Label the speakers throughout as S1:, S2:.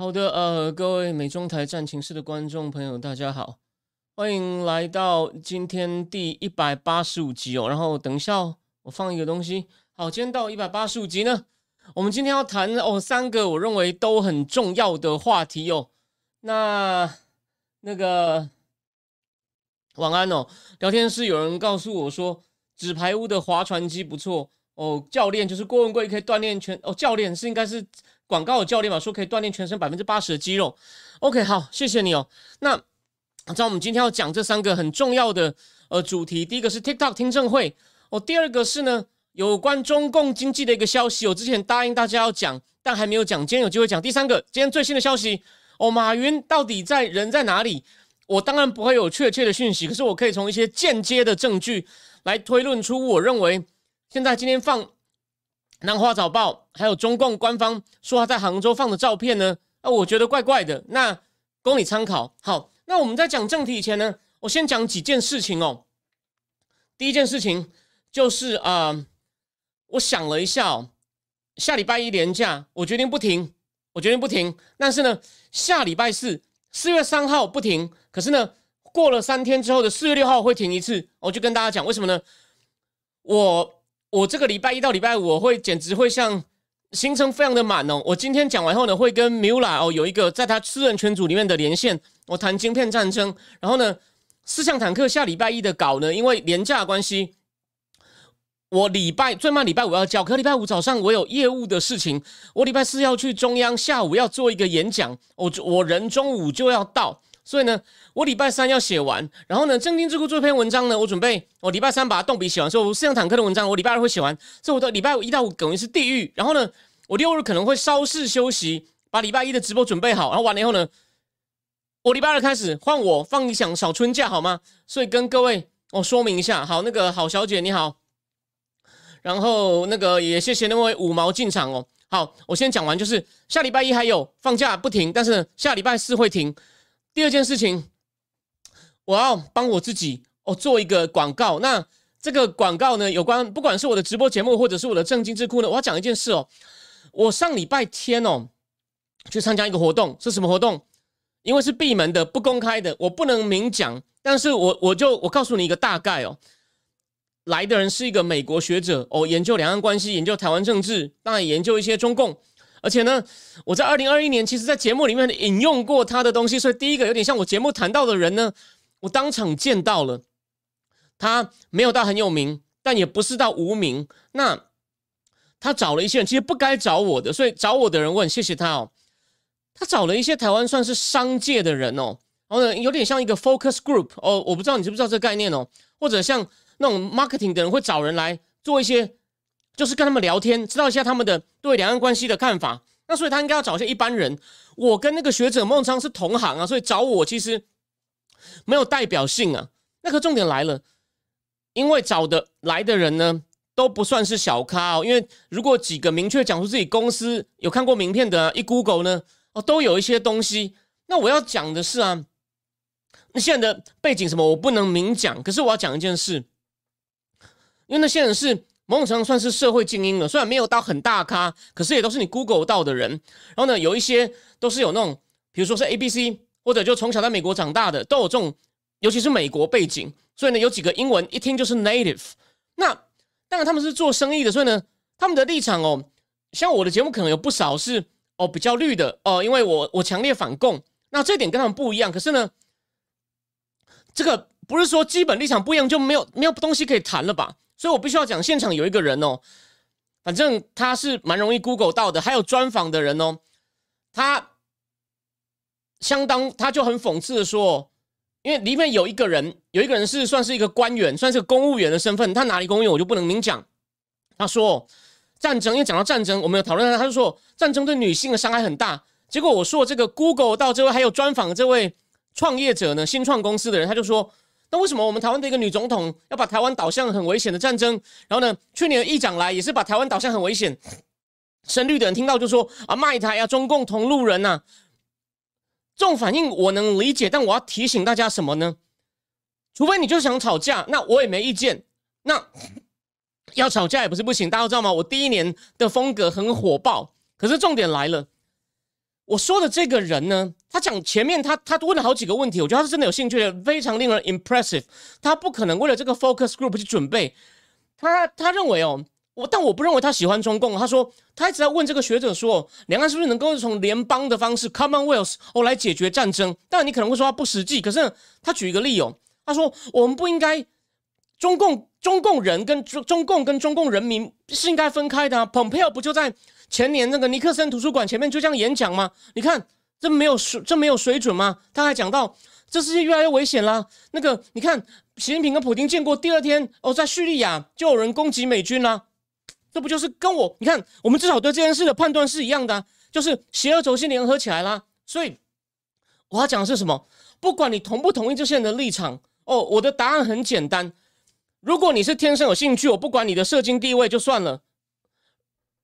S1: 好的，呃，各位美中台战情室的观众朋友，大家好，欢迎来到今天第一百八十五集哦。然后等一下，我放一个东西。好，今天到一百八十五集呢，我们今天要谈哦三个我认为都很重要的话题哦。那那个晚安哦，聊天室有人告诉我说，纸牌屋的划船机不错哦，教练就是郭文贵可以锻炼全哦，教练是应该是。广告的教练嘛，说可以锻炼全身百分之八十的肌肉。OK，好，谢谢你哦。那在我们今天要讲这三个很重要的呃主题，第一个是 TikTok 听证会哦，第二个是呢有关中共经济的一个消息，我之前答应大家要讲，但还没有讲，今天有机会讲。第三个，今天最新的消息哦，马云到底在人在哪里？我当然不会有确切的讯息，可是我可以从一些间接的证据来推论出，我认为现在今天放。南华早报还有中共官方说他在杭州放的照片呢，啊，我觉得怪怪的。那供你参考。好，那我们在讲正题以前呢，我先讲几件事情哦。第一件事情就是啊，我想了一下哦，下礼拜一连假，我决定不停，我决定不停。但是呢，下礼拜四四月三号不停，可是呢，过了三天之后的四月六号会停一次。我就跟大家讲为什么呢？我。我这个礼拜一到礼拜五，我会简直会像行程非常的满哦。我今天讲完后呢，会跟 Mula 哦有一个在他私人群组里面的连线，我谈晶片战争。然后呢，四项坦克下礼拜一的稿呢，因为廉价关系，我礼拜最慢礼拜五要交，可礼拜五早上我有业务的事情，我礼拜四要去中央，下午要做一个演讲，我我人中午就要到。所以呢，我礼拜三要写完，然后呢，正经智库这篇文章呢，我准备我礼拜三把它动笔写完。所以我四辆坦克的文章，我礼拜二会写完。所以我的礼拜一到五等于是地狱。然后呢，我六日可能会稍事休息，把礼拜一的直播准备好。然后完了以后呢，我礼拜二开始换我放一响小春假，好吗？所以跟各位我说明一下，好，那个好小姐你好，然后那个也谢谢那位五毛进场哦。好，我先讲完，就是下礼拜一还有放假不停，但是下礼拜四会停。第二件事情，我要帮我自己哦做一个广告。那这个广告呢，有关不管是我的直播节目，或者是我的正经智库呢，我要讲一件事哦。我上礼拜天哦去参加一个活动，是什么活动？因为是闭门的、不公开的，我不能明讲。但是我我就我告诉你一个大概哦，来的人是一个美国学者哦，研究两岸关系，研究台湾政治，当然研究一些中共。而且呢，我在二零二一年其实，在节目里面引用过他的东西，所以第一个有点像我节目谈到的人呢，我当场见到了。他没有到很有名，但也不是到无名。那他找了一些人，其实不该找我的，所以找我的人，问谢谢他哦。他找了一些台湾算是商界的人哦，然后呢，有点像一个 focus group 哦，我不知道你知不知道这个概念哦，或者像那种 marketing 的人会找人来做一些。就是跟他们聊天，知道一下他们的对两岸关系的看法。那所以他应该要找一些一般人。我跟那个学者孟昌是同行啊，所以找我其实没有代表性啊。那个重点来了，因为找的来的人呢都不算是小咖哦。因为如果几个明确讲出自己公司有看过名片的，一 Google 呢哦都有一些东西。那我要讲的是啊，那现在的背景什么我不能明讲，可是我要讲一件事，因为那些人是。某种程度算是社会精英了，虽然没有到很大咖，可是也都是你 Google 到的人。然后呢，有一些都是有那种，比如说是 A B C，或者就从小在美国长大的，都有这种，尤其是美国背景。所以呢，有几个英文一听就是 native。那当然他们是做生意的，所以呢，他们的立场哦，像我的节目可能有不少是哦比较绿的哦，因为我我强烈反共。那这点跟他们不一样。可是呢，这个不是说基本立场不一样就没有没有东西可以谈了吧？所以我必须要讲，现场有一个人哦，反正他是蛮容易 Google 到的，还有专访的人哦，他相当他就很讽刺的说，因为里面有一个人，有一个人是算是一个官员，算是公务员的身份，他哪里公务员我就不能明讲。他说战争，因为讲到战争，我们有讨论，他就说战争对女性的伤害很大，结果我说这个 Google 到这位还有专访这位创业者呢，新创公司的人，他就说，那为什么我们台湾的一个女总统要把台湾导向很危险的战争？然后呢，去年议长来也是把台湾导向很危险。深绿的人听到就说啊，卖台啊，中共同路人呐。这种反应我能理解，但我要提醒大家什么呢？除非你就想吵架，那我也没意见。那要吵架也不是不行，大家知道吗？我第一年的风格很火爆，可是重点来了。我说的这个人呢，他讲前面他他问了好几个问题，我觉得他是真的有兴趣的，非常令人 impressive。他不可能为了这个 focus group 去准备，他他认为哦，我但我不认为他喜欢中共。他说他一直在问这个学者说，两岸是不是能够从联邦的方式 commonwealth 哦来解决战争？当然你可能会说他不实际，可是他举一个例哦，他说我们不应该中共中共人跟中中共跟中共人民是应该分开的。蓬佩奥不就在？前年那个尼克森图书馆前面就这样演讲吗？你看这没有水，这没有水准吗？他还讲到这世界越来越危险啦。那个你看，习近平跟普京见过，第二天哦，在叙利亚就有人攻击美军啦。这不就是跟我你看，我们至少对这件事的判断是一样的，就是邪恶轴心联合起来啦。所以我要讲的是什么？不管你同不同意这些人的立场哦，我的答案很简单：如果你是天生有兴趣，我不管你的社经地位就算了。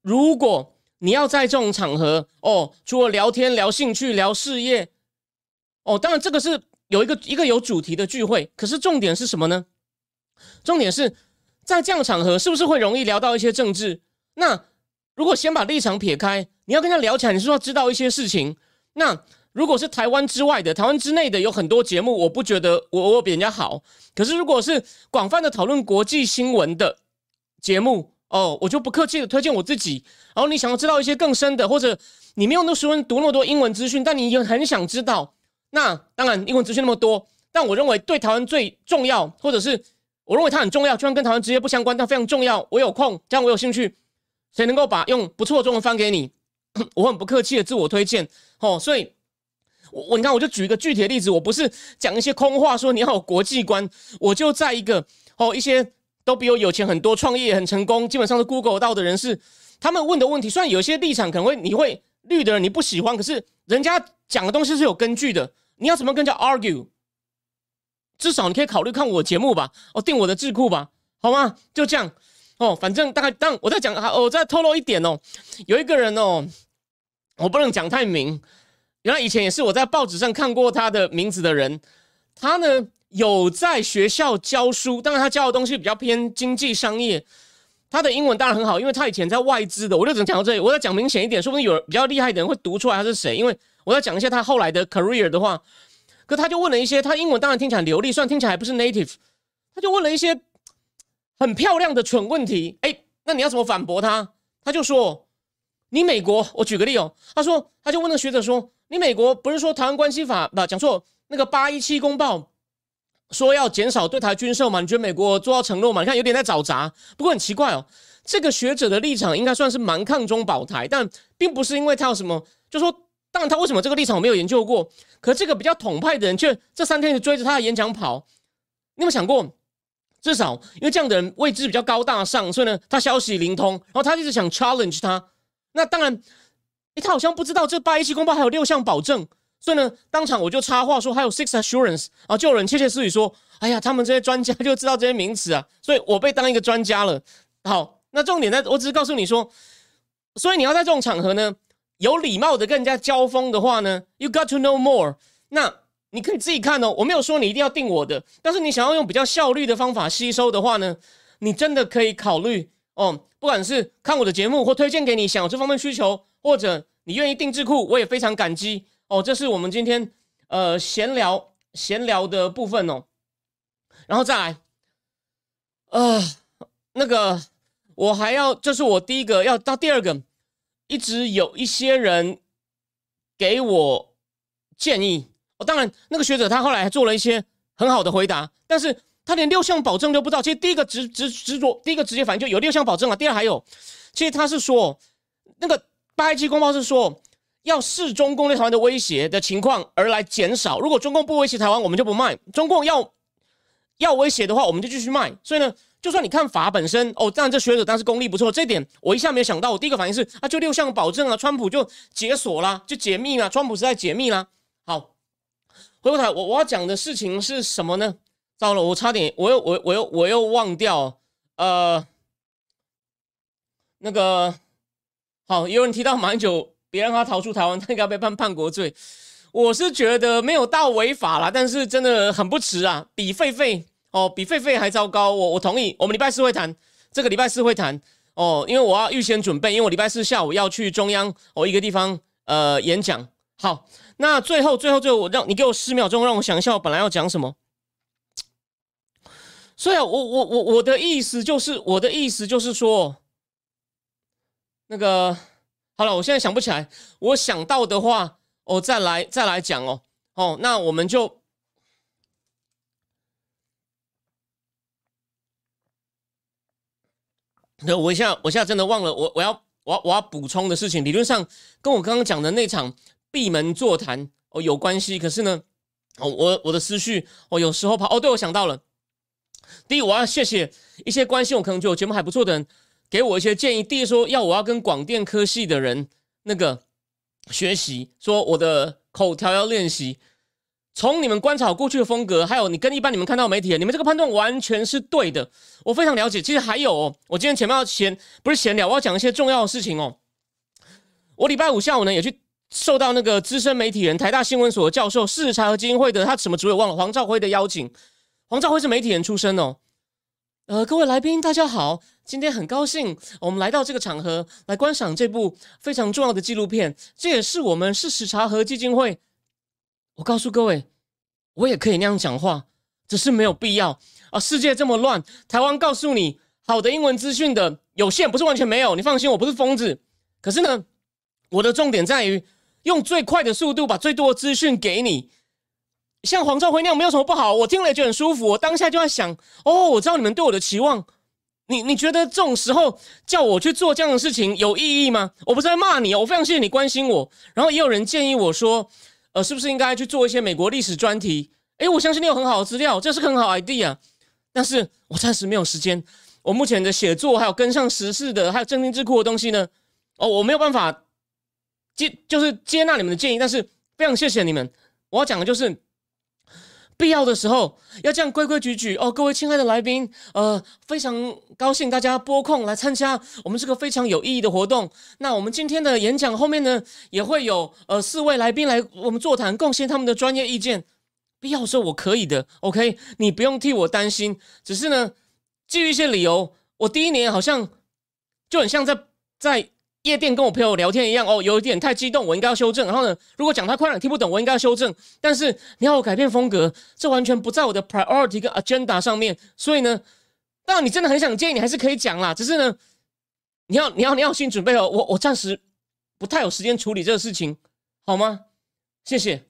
S1: 如果你要在这种场合哦，除了聊天、聊兴趣、聊事业，哦，当然这个是有一个一个有主题的聚会。可是重点是什么呢？重点是在这样场合，是不是会容易聊到一些政治？那如果先把立场撇开，你要跟他聊起来，你是要知道一些事情。那如果是台湾之外的、台湾之内的，有很多节目，我不觉得我我比人家好。可是如果是广泛的讨论国际新闻的节目，哦，我就不客气的推荐我自己。然后你想要知道一些更深的，或者你没有那么多读那么多英文资讯，但你也很想知道。那当然，英文资讯那么多，但我认为对台湾最重要，或者是我认为它很重要，就算跟台湾直接不相关，但非常重要。我有空，这样我有兴趣，谁能够把用不错的中文翻给你？我很不客气的自我推荐。哦，所以，我我你看，我就举一个具体的例子，我不是讲一些空话，说你要有国际观，我就在一个哦一些。都比我有钱很多，创业很成功，基本上是 Google 到的人士他们问的问题。虽然有些立场可能会你会绿的人你不喜欢，可是人家讲的东西是有根据的。你要怎么跟人家 argue？至少你可以考虑看我节目吧，哦，订我的智库吧，好吗？就这样哦。反正大概当我在讲，我再透露一点哦。有一个人哦，我不能讲太明，原来以前也是我在报纸上看过他的名字的人，他呢。有在学校教书，当然他教的东西比较偏经济商业。他的英文当然很好，因为他以前在外资的。我就只能讲到这里。我再讲明显一点，说不定有比较厉害的人会读出来他是谁。因为我要讲一下他后来的 career 的话，可他就问了一些，他英文当然听起来流利，虽然听起来还不是 native，他就问了一些很漂亮的蠢问题。哎，那你要怎么反驳他？他就说：“你美国，我举个例哦。”他说，他就问那个学者说：“你美国不是说台湾关系法不讲错那个八一七公报？”说要减少对台军售嘛？你觉得美国做到承诺嘛？你看有点在找茬。不过很奇怪哦，这个学者的立场应该算是蛮抗中保台，但并不是因为他有什么，就说当然他为什么这个立场我没有研究过。可这个比较统派的人却这三天就追着他的演讲跑。你有没有想过，至少因为这样的人位置比较高大上，所以呢他消息灵通，然后他一直想 challenge 他。那当然，诶，他好像不知道这八一七公报还有六项保证。所以呢，当场我就插话说还有 six assurance 啊，就有人窃窃私语说，哎呀，他们这些专家就知道这些名词啊，所以我被当一个专家了。好，那重点呢，我只是告诉你说，所以你要在这种场合呢，有礼貌的跟人家交锋的话呢，you got to know more。那你可以自己看哦，我没有说你一定要定我的，但是你想要用比较效率的方法吸收的话呢，你真的可以考虑哦，不管是看我的节目或推荐给你想有这方面需求，或者你愿意定制库，我也非常感激。哦，这是我们今天呃闲聊闲聊的部分哦，然后再来，呃，那个我还要，这是我第一个要到第二个，一直有一些人给我建议，哦，当然那个学者他后来还做了一些很好的回答，但是他连六项保证都不知道。其实第一个执执执着，第一个直接反应就有六项保证啊。第二还有，其实他是说那个八一七公报是说。要视中共对台湾的威胁的情况而来减少。如果中共不威胁台湾，我们就不卖；中共要要威胁的话，我们就继续卖。所以呢，就算你看法本身，哦，当然这学者当时功力不错，这点我一下没有想到。我第一个反应是啊，就六项保证啊，川普就解锁啦，就解密啦，川普是在解密啦。好，回过头，我我要讲的事情是什么呢？糟了，我差点，我又我我又我又忘掉，呃，那个好，有人提到马英九，别让他逃出台湾，他应该被判叛国罪。我是觉得没有到违法啦，但是真的很不迟啊，比狒狒哦，比狒狒还糟糕。我我同意，我们礼拜四会谈，这个礼拜四会谈哦，因为我要预先准备，因为我礼拜四下午要去中央哦一个地方呃演讲。好，那最后最后最后，我让你给我十秒钟，让我想一下我本来要讲什么。所以，我我我我的意思就是，我的意思就是说，那个好了，我现在想不起来，我想到的话，我再来再来讲哦。哦，那我们就，那我一下，我现在真的忘了，我我要我要我要补充的事情，理论上跟我刚刚讲的那场闭门座谈哦有关系，可是呢，哦，我我的思绪，哦，有时候跑，哦，对，我想到了。第一，我要谢谢一些关心我可能觉得我节目还不错的人，给我一些建议。第一，说要我要跟广电科系的人那个学习，说我的口条要练习。从你们观察过去的风格，还有你跟一般你们看到媒体，你们这个判断完全是对的，我非常了解。其实还有，哦，我今天前面要闲不是闲聊，我要讲一些重要的事情哦。我礼拜五下午呢也去受到那个资深媒体人台大新闻所教授、市察和基金会的他什么主委忘了黄兆辉的邀请。黄兆辉是媒体人出身哦，呃，各位来宾大家好，今天很高兴我们来到这个场合来观赏这部非常重要的纪录片，这也是我们是史查和基金会。我告诉各位，我也可以那样讲话，只是没有必要啊！世界这么乱，台湾告诉你好的英文资讯的有限，不是完全没有，你放心，我不是疯子。可是呢，我的重点在于用最快的速度把最多的资讯给你。像黄兆辉那样没有什么不好，我听了也觉得很舒服。我当下就在想，哦，我知道你们对我的期望。你你觉得这种时候叫我去做这样的事情有意义吗？我不是在骂你哦，我非常谢谢你关心我。然后也有人建议我说，呃，是不是应该去做一些美国历史专题？诶，我相信你有很好的资料，这是很好 idea。但是我暂时没有时间。我目前的写作还有跟上时事的，还有正经智库的东西呢，哦，我没有办法接，就是接纳你们的建议。但是非常谢谢你们。我要讲的就是。必要的时候要这样规规矩矩哦，各位亲爱的来宾，呃，非常高兴大家拨空来参加我们这个非常有意义的活动。那我们今天的演讲后面呢，也会有呃四位来宾来我们座谈，贡献他们的专业意见。必要的时候我可以的，OK，你不用替我担心。只是呢，基于一些理由，我第一年好像就很像在在。夜店跟我朋友聊天一样哦，有一点太激动，我应该要修正。然后呢，如果讲太快了听不懂，我应该要修正。但是你要我改变风格，这完全不在我的 priority 跟 agenda 上面。所以呢，当然你真的很想建议，你还是可以讲啦。只是呢，你要你要你要心准备哦。我我暂时不太有时间处理这个事情，好吗？谢谢。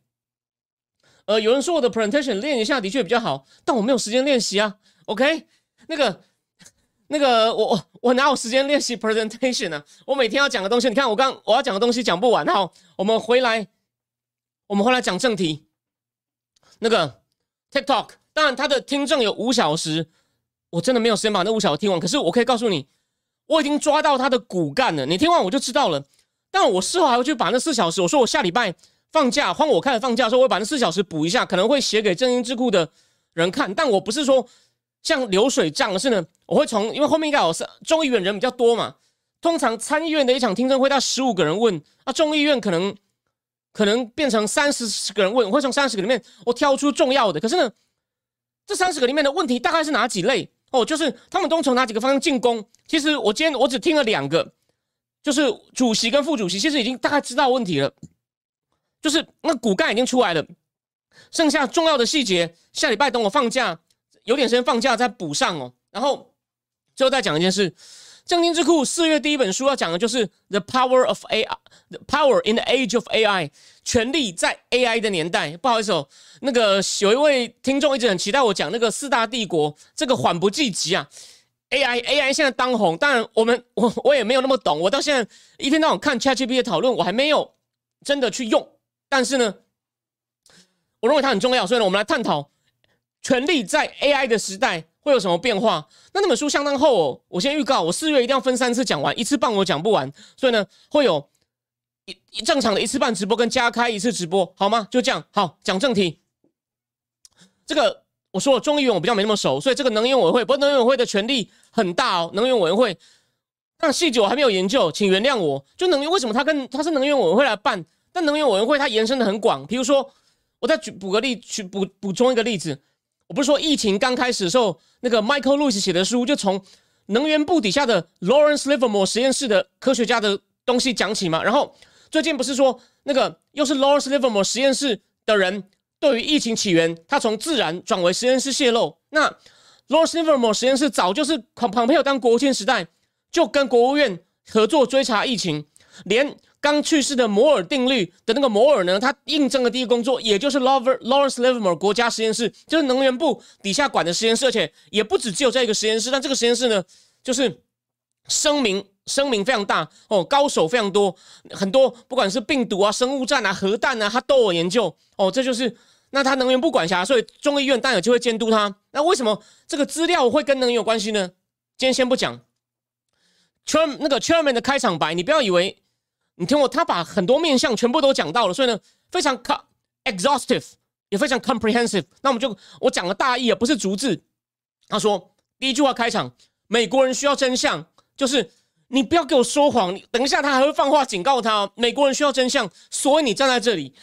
S1: 呃，有人说我的 presentation 练一下的确比较好，但我没有时间练习啊。OK，那个。那个我我我哪有时间练习 presentation 呢？我每天要讲的东西，你看我刚我要讲的东西讲不完。好，我们回来，我们回来讲正题。那个 TikTok，当然它的听证有五小时，我真的没有时间把那五小时听完。可是我可以告诉你，我已经抓到它的骨干了。你听完我就知道了。但我事后还会去把那四小时，我说我下礼拜放假，换我开始放假的时候，我会把那四小时补一下，可能会写给正音智库的人看。但我不是说。像流水账是呢，我会从因为后面应该有是众议院人比较多嘛，通常参议院的一场听证会，到十五个人问，那众议院可能可能变成三十个人问，我会从三十个里面我挑出重要的。可是呢，这三十个里面的问题大概是哪几类？哦，就是他们都从哪几个方向进攻？其实我今天我只听了两个，就是主席跟副主席，其实已经大概知道问题了，就是那骨干已经出来了，剩下重要的细节，下礼拜等我放假。有点时间放假再补上哦，然后最后再讲一件事，正经智库四月第一本书要讲的就是《The Power of AI》，《The Power in the Age of AI》，权力在 AI 的年代。不好意思哦，那个有一位听众一直很期待我讲那个四大帝国，这个缓不济急啊！AI AI 现在当红，当然我们 我我也没有那么懂，我到现在一天到晚看 ChatGPT 的讨论，我还没有真的去用，但是呢，我认为它很重要，所以呢，我们来探讨。权力在 AI 的时代会有什么变化？那那本书相当厚哦，我先预告，我四月一定要分三次讲完，一次半我讲不完，所以呢会有一正常的一次半直播跟加开一次直播，好吗？就这样，好，讲正题。这个我说了，众议员我比较没那么熟，所以这个能源委员会，不过能源委员会的权力很大哦，能源委员会。但细节我还没有研究，请原谅我。就能源为什么它跟它是能源委员会来办？但能源委员会它延伸的很广，比如说，我再举补个例，去补补充一个例子。我不是说疫情刚开始的时候，那个 Michael Lewis 写的书就从能源部底下的 Lawrence Livermore 实验室的科学家的东西讲起嘛。然后最近不是说那个又是 Lawrence Livermore 实验室的人对于疫情起源，他从自然转为实验室泄露。那 Lawrence Livermore 实验室早就是庞庞培有当国务卿时代就跟国务院合作追查疫情，连。刚去世的摩尔定律的那个摩尔呢？他印证的第一个工作，也就是 Lawrence Livermore 国家实验室，就是能源部底下管的实验室，而且也不止只有这一个实验室。但这个实验室呢，就是声名声名非常大哦，高手非常多，很多不管是病毒啊、生物战啊、核弹啊，他都有研究哦。这就是那他能源部管辖，所以众议院当然有机会监督他。那为什么这个资料会跟能源有关系呢？今天先不讲。Chair 那个 Chairman 的开场白，你不要以为。你听我，他把很多面向全部都讲到了，所以呢，非常 exhaustive，也非常 comprehensive。那我们就我讲的大意啊，不是逐字。他说第一句话开场，美国人需要真相，就是你不要给我说谎。你等一下，他还会放话警告他，美国人需要真相，所以你站在这里。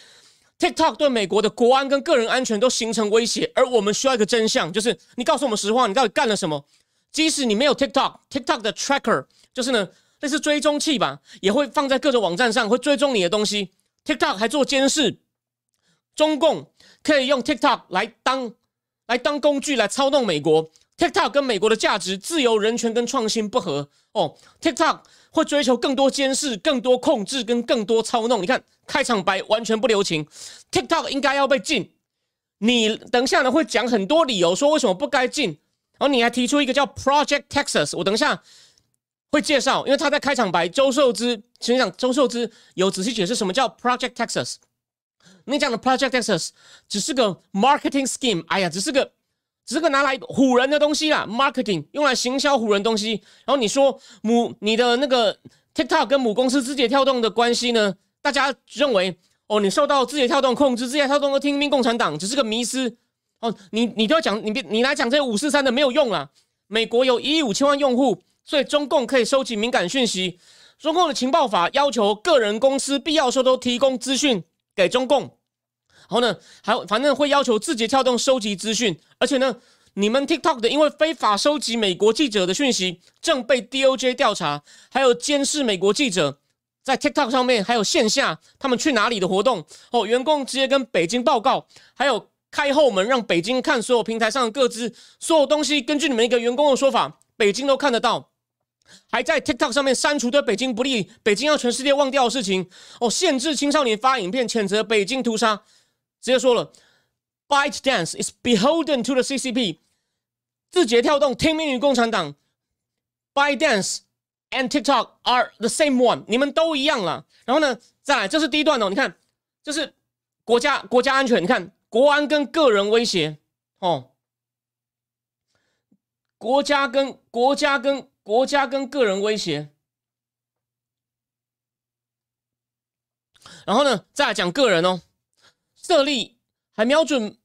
S1: TikTok 对美国的国安跟个人安全都形成威胁，而我们需要一个真相，就是你告诉我们实话，你到底干了什么？即使你没有 TikTok，TikTok 的 tracker 就是呢。那是追踪器吧，也会放在各种网站上，会追踪你的东西。TikTok 还做监视，中共可以用 TikTok 来当来当工具来操弄美国。TikTok 跟美国的价值、自由、人权跟创新不合哦。TikTok 会追求更多监视、更多控制跟更多操弄。你看开场白完全不留情，TikTok 应该要被禁。你等下呢会讲很多理由说为什么不该禁，然后你还提出一个叫 Project Texas，我等一下。会介绍，因为他在开场白，周寿之实际上周寿之有仔细解释什么叫 Project Texas。你讲的 Project Texas 只是个 marketing scheme，哎呀，只是个只是个拿来唬人的东西啦，marketing 用来行销唬人东西。然后你说母你的那个 TikTok 跟母公司字节跳动的关系呢？大家认为哦，你受到字节跳动控制，字节跳动都听命共产党，只是个迷思哦。你你都要讲，你别你来讲这五四三的没有用啦。美国有一亿五千万用户。所以中共可以收集敏感讯息，中共的情报法要求个人公司必要时候都提供资讯给中共，然后呢，还反正会要求字节跳动收集资讯，而且呢，你们 TikTok 的因为非法收集美国记者的讯息，正被 DOJ 调查，还有监视美国记者在 TikTok 上面，还有线下他们去哪里的活动。哦，员工直接跟北京报告，还有开后门让北京看所有平台上的各自所有东西，根据你们一个员工的说法，北京都看得到。还在 TikTok 上面删除对北京不利、北京要全世界忘掉的事情。哦，限制青少年发影片，谴责北京屠杀，直接说了，Byte Dance is beholden to the CCP，字节跳动听命于共产党，Byte Dance and TikTok are the same one，你们都一样了。然后呢，再来，这是第一段哦，你看，这是国家国家安全，你看国安跟个人威胁。哦，国家跟国家跟。国家跟个人威胁，然后呢，再来讲个人哦，设立还瞄准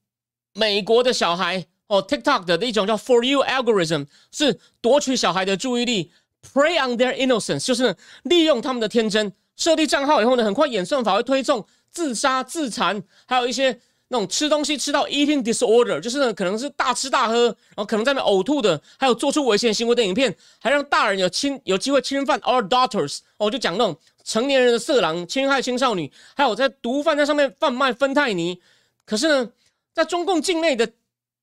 S1: 美国的小孩哦，TikTok 的一种叫 For You algorithm，是夺取小孩的注意力，prey on their innocence，就是利用他们的天真。设立账号以后呢，很快演算法会推送自杀、自残，还有一些。那种吃东西吃到 eating disorder，就是呢可能是大吃大喝，然后可能在那呕吐的，还有做出危险行为的影片，还让大人有侵有机会侵犯 our daughters，哦，就讲那种成年人的色狼侵害青少年，还有在毒贩在上面贩卖芬太尼。可是呢，在中共境内的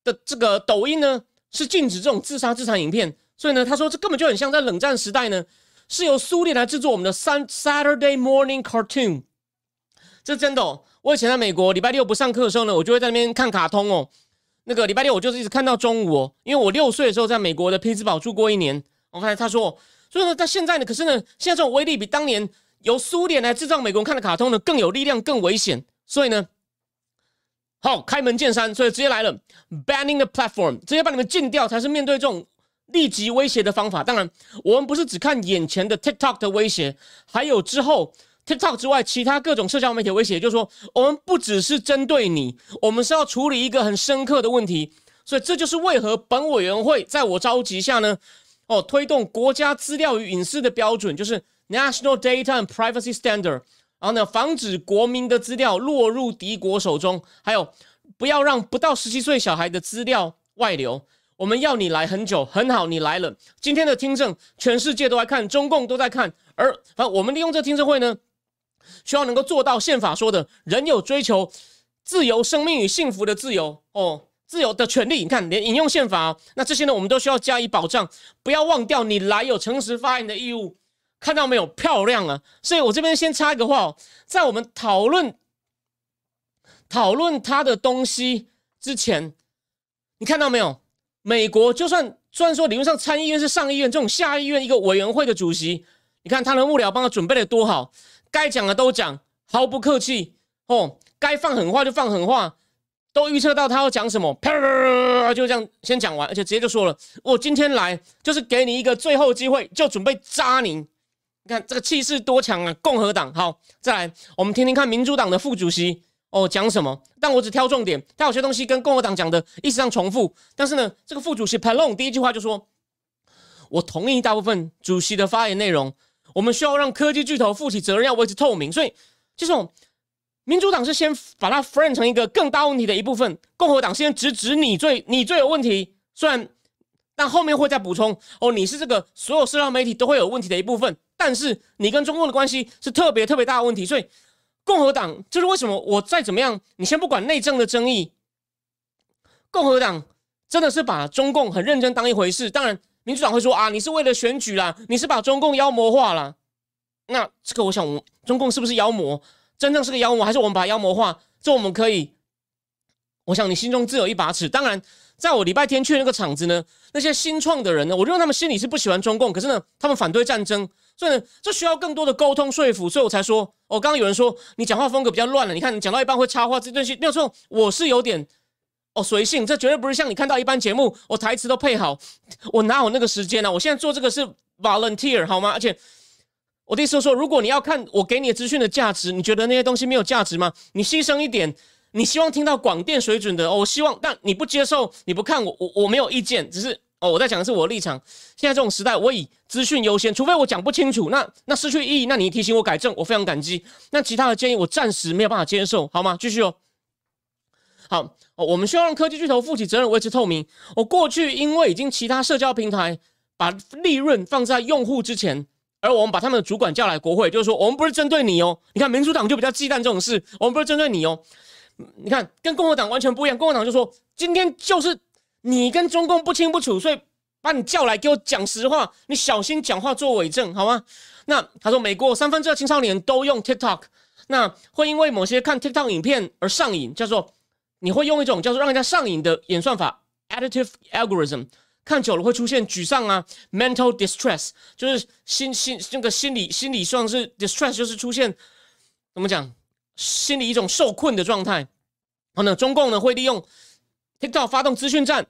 S1: 的这个抖音呢，是禁止这种自杀自残影片。所以呢，他说这根本就很像在冷战时代呢，是由苏联来制作我们的三 Saturday Morning Cartoon，这真的。哦。我以前在美国，礼拜六不上课的时候呢，我就会在那边看卡通哦。那个礼拜六我就是一直看到中午哦，因为我六岁的时候在美国的匹兹堡住过一年。我看他说，所以呢，在现在呢，可是呢，现在这种威力比当年由苏联来制造美国人看的卡通呢更有力量、更危险。所以呢，好，开门见山，所以直接来了，banning the platform，直接把你们禁掉才是面对这种立即威胁的方法。当然，我们不是只看眼前的 TikTok 的威胁，还有之后 TikTok 之外其他各种社交媒体威胁。就是说，我们不只是针对你，我们是要处理一个很深刻的问题。所以这就是为何本委员会在我召集下呢，哦，推动国家资料与隐私的标准，就是 National Data and Privacy Standard。然后呢，防止国民的资料落入敌国手中，还有不要让不到十七岁小孩的资料外流。我们要你来很久，很好，你来了。今天的听证，全世界都在看，中共都在看。而反正我们利用这听证会呢，需要能够做到宪法说的，人有追求自由、生命与幸福的自由哦，自由的权利。你看，连引用宪法，那这些呢，我们都需要加以保障。不要忘掉，你来有诚实发言的义务。看到没有，漂亮啊！所以我这边先插一个话哦，在我们讨论讨论他的东西之前，你看到没有？美国就算虽然说理论上参议院是上议院这种下议院一个委员会的主席，你看他的幕僚帮他准备的多好，该讲的都讲，毫不客气哦，该放狠话就放狠话，都预测到他要讲什么，啪啪啪就这样先讲完，而且直接就说了，我今天来就是给你一个最后机会，就准备扎你。你看这个气势多强啊！共和党好，再来，我们听听看民主党的副主席哦讲什么。但我只挑重点，他有些东西跟共和党讲的意思上重复。但是呢，这个副主席 Palone 第一句话就说：“我同意大部分主席的发言内容。我们需要让科技巨头负起责任，要维持透明。所以这种民主党是先把它 frame 成一个更大问题的一部分，共和党先直指你最你最有问题。虽然但后面会再补充哦，你是这个所有社交媒体都会有问题的一部分。”但是你跟中共的关系是特别特别大的问题，所以共和党就是为什么我再怎么样，你先不管内政的争议，共和党真的是把中共很认真当一回事。当然，民主党会说啊，你是为了选举啦，你是把中共妖魔化了。那这个我想，中共是不是妖魔？真正是个妖魔，还是我们把妖魔化？这我们可以，我想你心中自有一把尺。当然。在我礼拜天去那个场子呢，那些新创的人呢，我认为他们心里是不喜欢中共，可是呢，他们反对战争，所以呢，这需要更多的沟通说服，所以我才说，哦，刚刚有人说你讲话风格比较乱了，你看你讲到一半会插话，这东西没有错，我是有点哦随性，这绝对不是像你看到一般节目，我台词都配好，我哪有那个时间呢？我现在做这个是 volunteer 好吗？而且我的意思说，如果你要看我给你的资讯的价值，你觉得那些东西没有价值吗？你牺牲一点。你希望听到广电水准的，我希望，但你不接受，你不看我，我我没有意见，只是哦，我在讲的是我的立场。现在这种时代，我以资讯优先，除非我讲不清楚，那那失去意义，那你提醒我改正，我非常感激。那其他的建议，我暂时没有办法接受，好吗？继续哦。好，我们需要让科技巨头负起责任，维持透明。我过去因为已经其他社交平台把利润放在用户之前，而我们把他们的主管叫来国会，就是说我们不是针对你哦。你看民主党就比较忌惮这种事，我们不是针对你哦。你看，跟共和党完全不一样。共和党就说，今天就是你跟中共不清不楚，所以把你叫来给我讲实话。你小心讲话做伪证，好吗？那他说，美国三分之二青少年都用 TikTok，那会因为某些看 TikTok 影片而上瘾，叫做你会用一种叫做让人家上瘾的演算法 （additive algorithm），看久了会出现沮丧啊，mental distress，就是心心那个心理心理上是 distress，就是出现怎么讲？心里一种受困的状态，然后呢，中共呢会利用 TikTok 发动资讯战，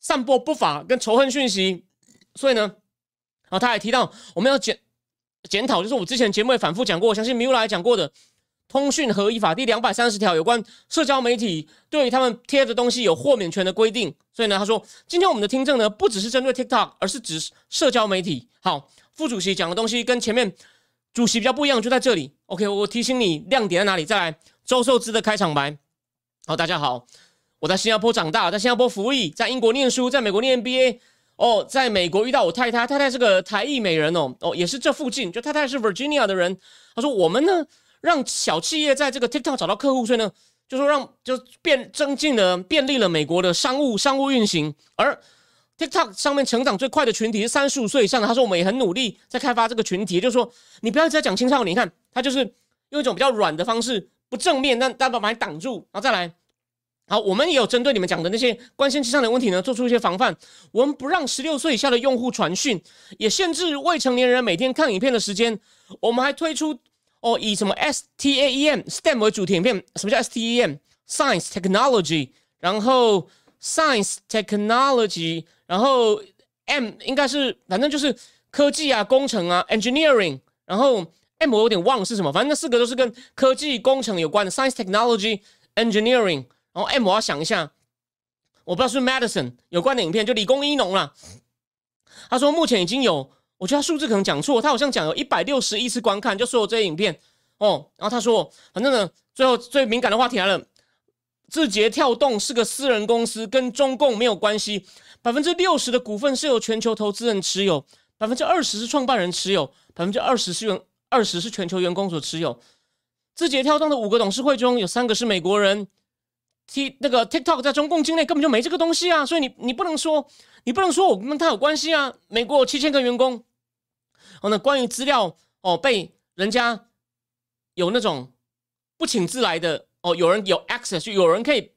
S1: 散播不法跟仇恨讯息，所以呢，然后他还提到我们要检检讨，就是我之前节目也反复讲过，我相信米拉也讲过的《通讯合一法》第两百三十条有关社交媒体对他们贴的东西有豁免权的规定，所以呢，他说今天我们的听证呢不只是针对 TikTok，而是指社交媒体。好，副主席讲的东西跟前面。主席比较不一样，就在这里。OK，我提醒你亮点在哪里。再来，周寿之的开场白。好，大家好，我在新加坡长大，在新加坡服役，在英国念书，在美国念 MBA。哦，在美国遇到我太太，太太是个台裔美人哦，哦，也是这附近，就太太是 Virginia 的人。他说我们呢，让小企业在这个 TikTok 找到客户，所以呢，就说让就变增进了便利了美国的商务商务运行，而。TikTok 上面成长最快的群体是三十五岁以上的。他说我们也很努力在开发这个群体，就是说你不要一直在讲青少年，你看他就是用一种比较软的方式，不正面，但但把把你挡住，然后再来。好，我们也有针对你们讲的那些关心青少年问题呢，做出一些防范。我们不让十六岁以下的用户传讯，也限制未成年人每天看影片的时间。我们还推出哦，以什么 STAEM STEM 为主题影片。什么叫 STEM？science technology，然后 science technology，然后 M 应该是反正就是科技啊、工程啊，engineering，然后 M 我有点忘了是什么，反正那四个都是跟科技工程有关的，science technology engineering，然后 M 我要想一下，我不知道是不是 medicine 有关的影片，就理工医农啦。他说目前已经有，我觉得他数字可能讲错，他好像讲有一百六十亿次观看，就所有这些影片哦。然后他说，反正呢，最后最敏感的话题来了，字节跳动是个私人公司，跟中共没有关系，百分之六十的股份是由全球投资人持有，百分之二十是创办人持有，百分之二十是员二十是全球员工所持有。字节跳动的五个董事会中有三个是美国人。T 那个 TikTok 在中共境内根本就没这个东西啊，所以你你不能说你不能说我跟他有关系啊。美国有七千个员工，哦，那关于资料哦被人家有那种不请自来的哦，有人有 access，就有人可以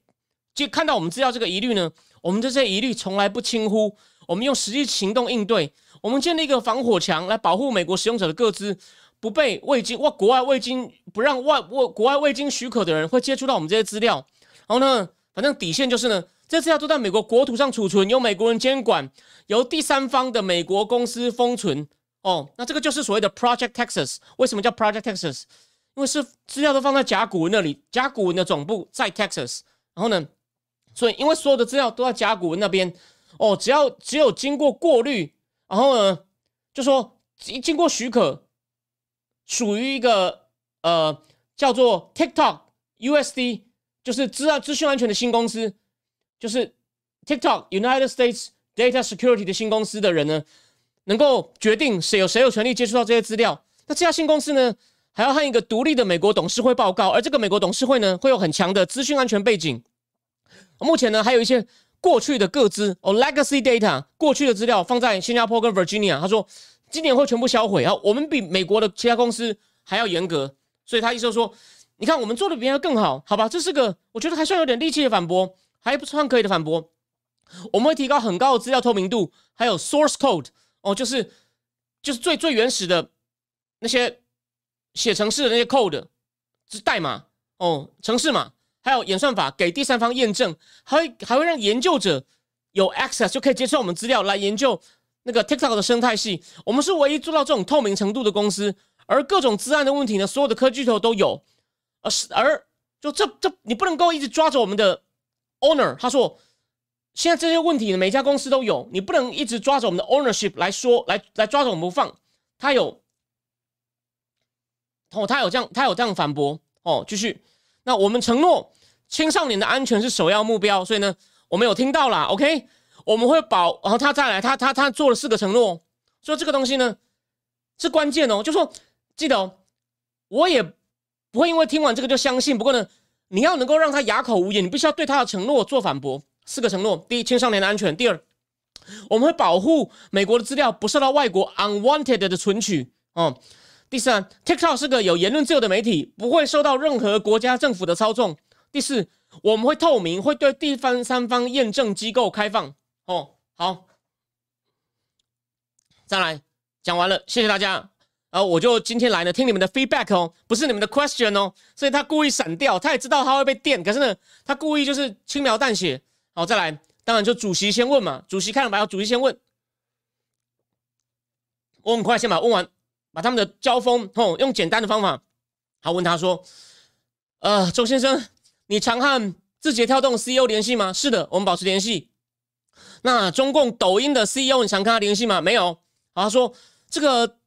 S1: 就看到我们资料这个疑虑呢，我们这些疑虑从来不轻忽，我们用实际行动应对，我们建立一个防火墙来保护美国使用者的个资不被未经哇国外未经不让外外国外未经许可的人会接触到我们这些资料。然后呢，反正底线就是呢，这资料都在美国国土上储存，由美国人监管，由第三方的美国公司封存。哦，那这个就是所谓的 Project Texas。为什么叫 Project Texas？因为是资料都放在甲骨文那里，甲骨文的总部在 Texas。然后呢，所以因为所有的资料都在甲骨文那边，哦，只要只有经过过滤，然后呢，就说经过许可，属于一个呃叫做 TikTok USD。就是资料资讯安全的新公司，就是 TikTok United States Data Security 的新公司的人呢，能够决定谁有谁有权利接触到这些资料。那这家新公司呢，还要和一个独立的美国董事会报告，而这个美国董事会呢，会有很强的资讯安全背景。目前呢，还有一些过去的各资哦，legacy data 过去的资料放在新加坡跟 Virginia。他说今年会全部销毁啊，我们比美国的其他公司还要严格，所以他意思说。你看，我们做的比人更好，好吧？这是个我觉得还算有点力气的反驳，还不算可以的反驳。我们会提高很高的资料透明度，还有 source code 哦，就是就是最最原始的那些写程式的那些 code 是代码哦，程式码，还有演算法给第三方验证，还会还会让研究者有 access 就可以接受我们资料来研究那个 TikTok 的生态系。我们是唯一做到这种透明程度的公司，而各种资案的问题呢，所有的科技头都有。而是而就这这你不能够一直抓着我们的 owner。他说，现在这些问题呢，每家公司都有，你不能一直抓着我们的 ownership 来说，来来抓着我们不放。他有哦，他有这样，他有这样反驳哦。继续，那我们承诺青少年的安全是首要目标，所以呢，我们有听到了，OK，我们会保。然后他再来，他他他做了四个承诺，说这个东西呢是关键哦，就说记得哦，我也。不会因为听完这个就相信。不过呢，你要能够让他哑口无言，你必须要对他的承诺做反驳。四个承诺：第一，青少年的安全；第二，我们会保护美国的资料不受到外国 unwanted 的存取；哦，第三，TikTok 是个有言论自由的媒体，不会受到任何国家政府的操纵；第四，我们会透明，会对第三方验证机构开放。哦，好，再来讲完了，谢谢大家。然后我就今天来呢，听你们的 feedback 哦，不是你们的 question 哦，所以他故意闪掉，他也知道他会被电，可是呢，他故意就是轻描淡写。好，再来，当然就主席先问嘛，主席看了没有？主席先问，我很快先把问完，把他们的交锋哦，用简单的方法，好问他说，呃，周先生，你常和字节跳动 CEO 联系吗？是的，我们保持联系。那中共抖音的 CEO 你常跟他联系吗？没有。好，他说这个。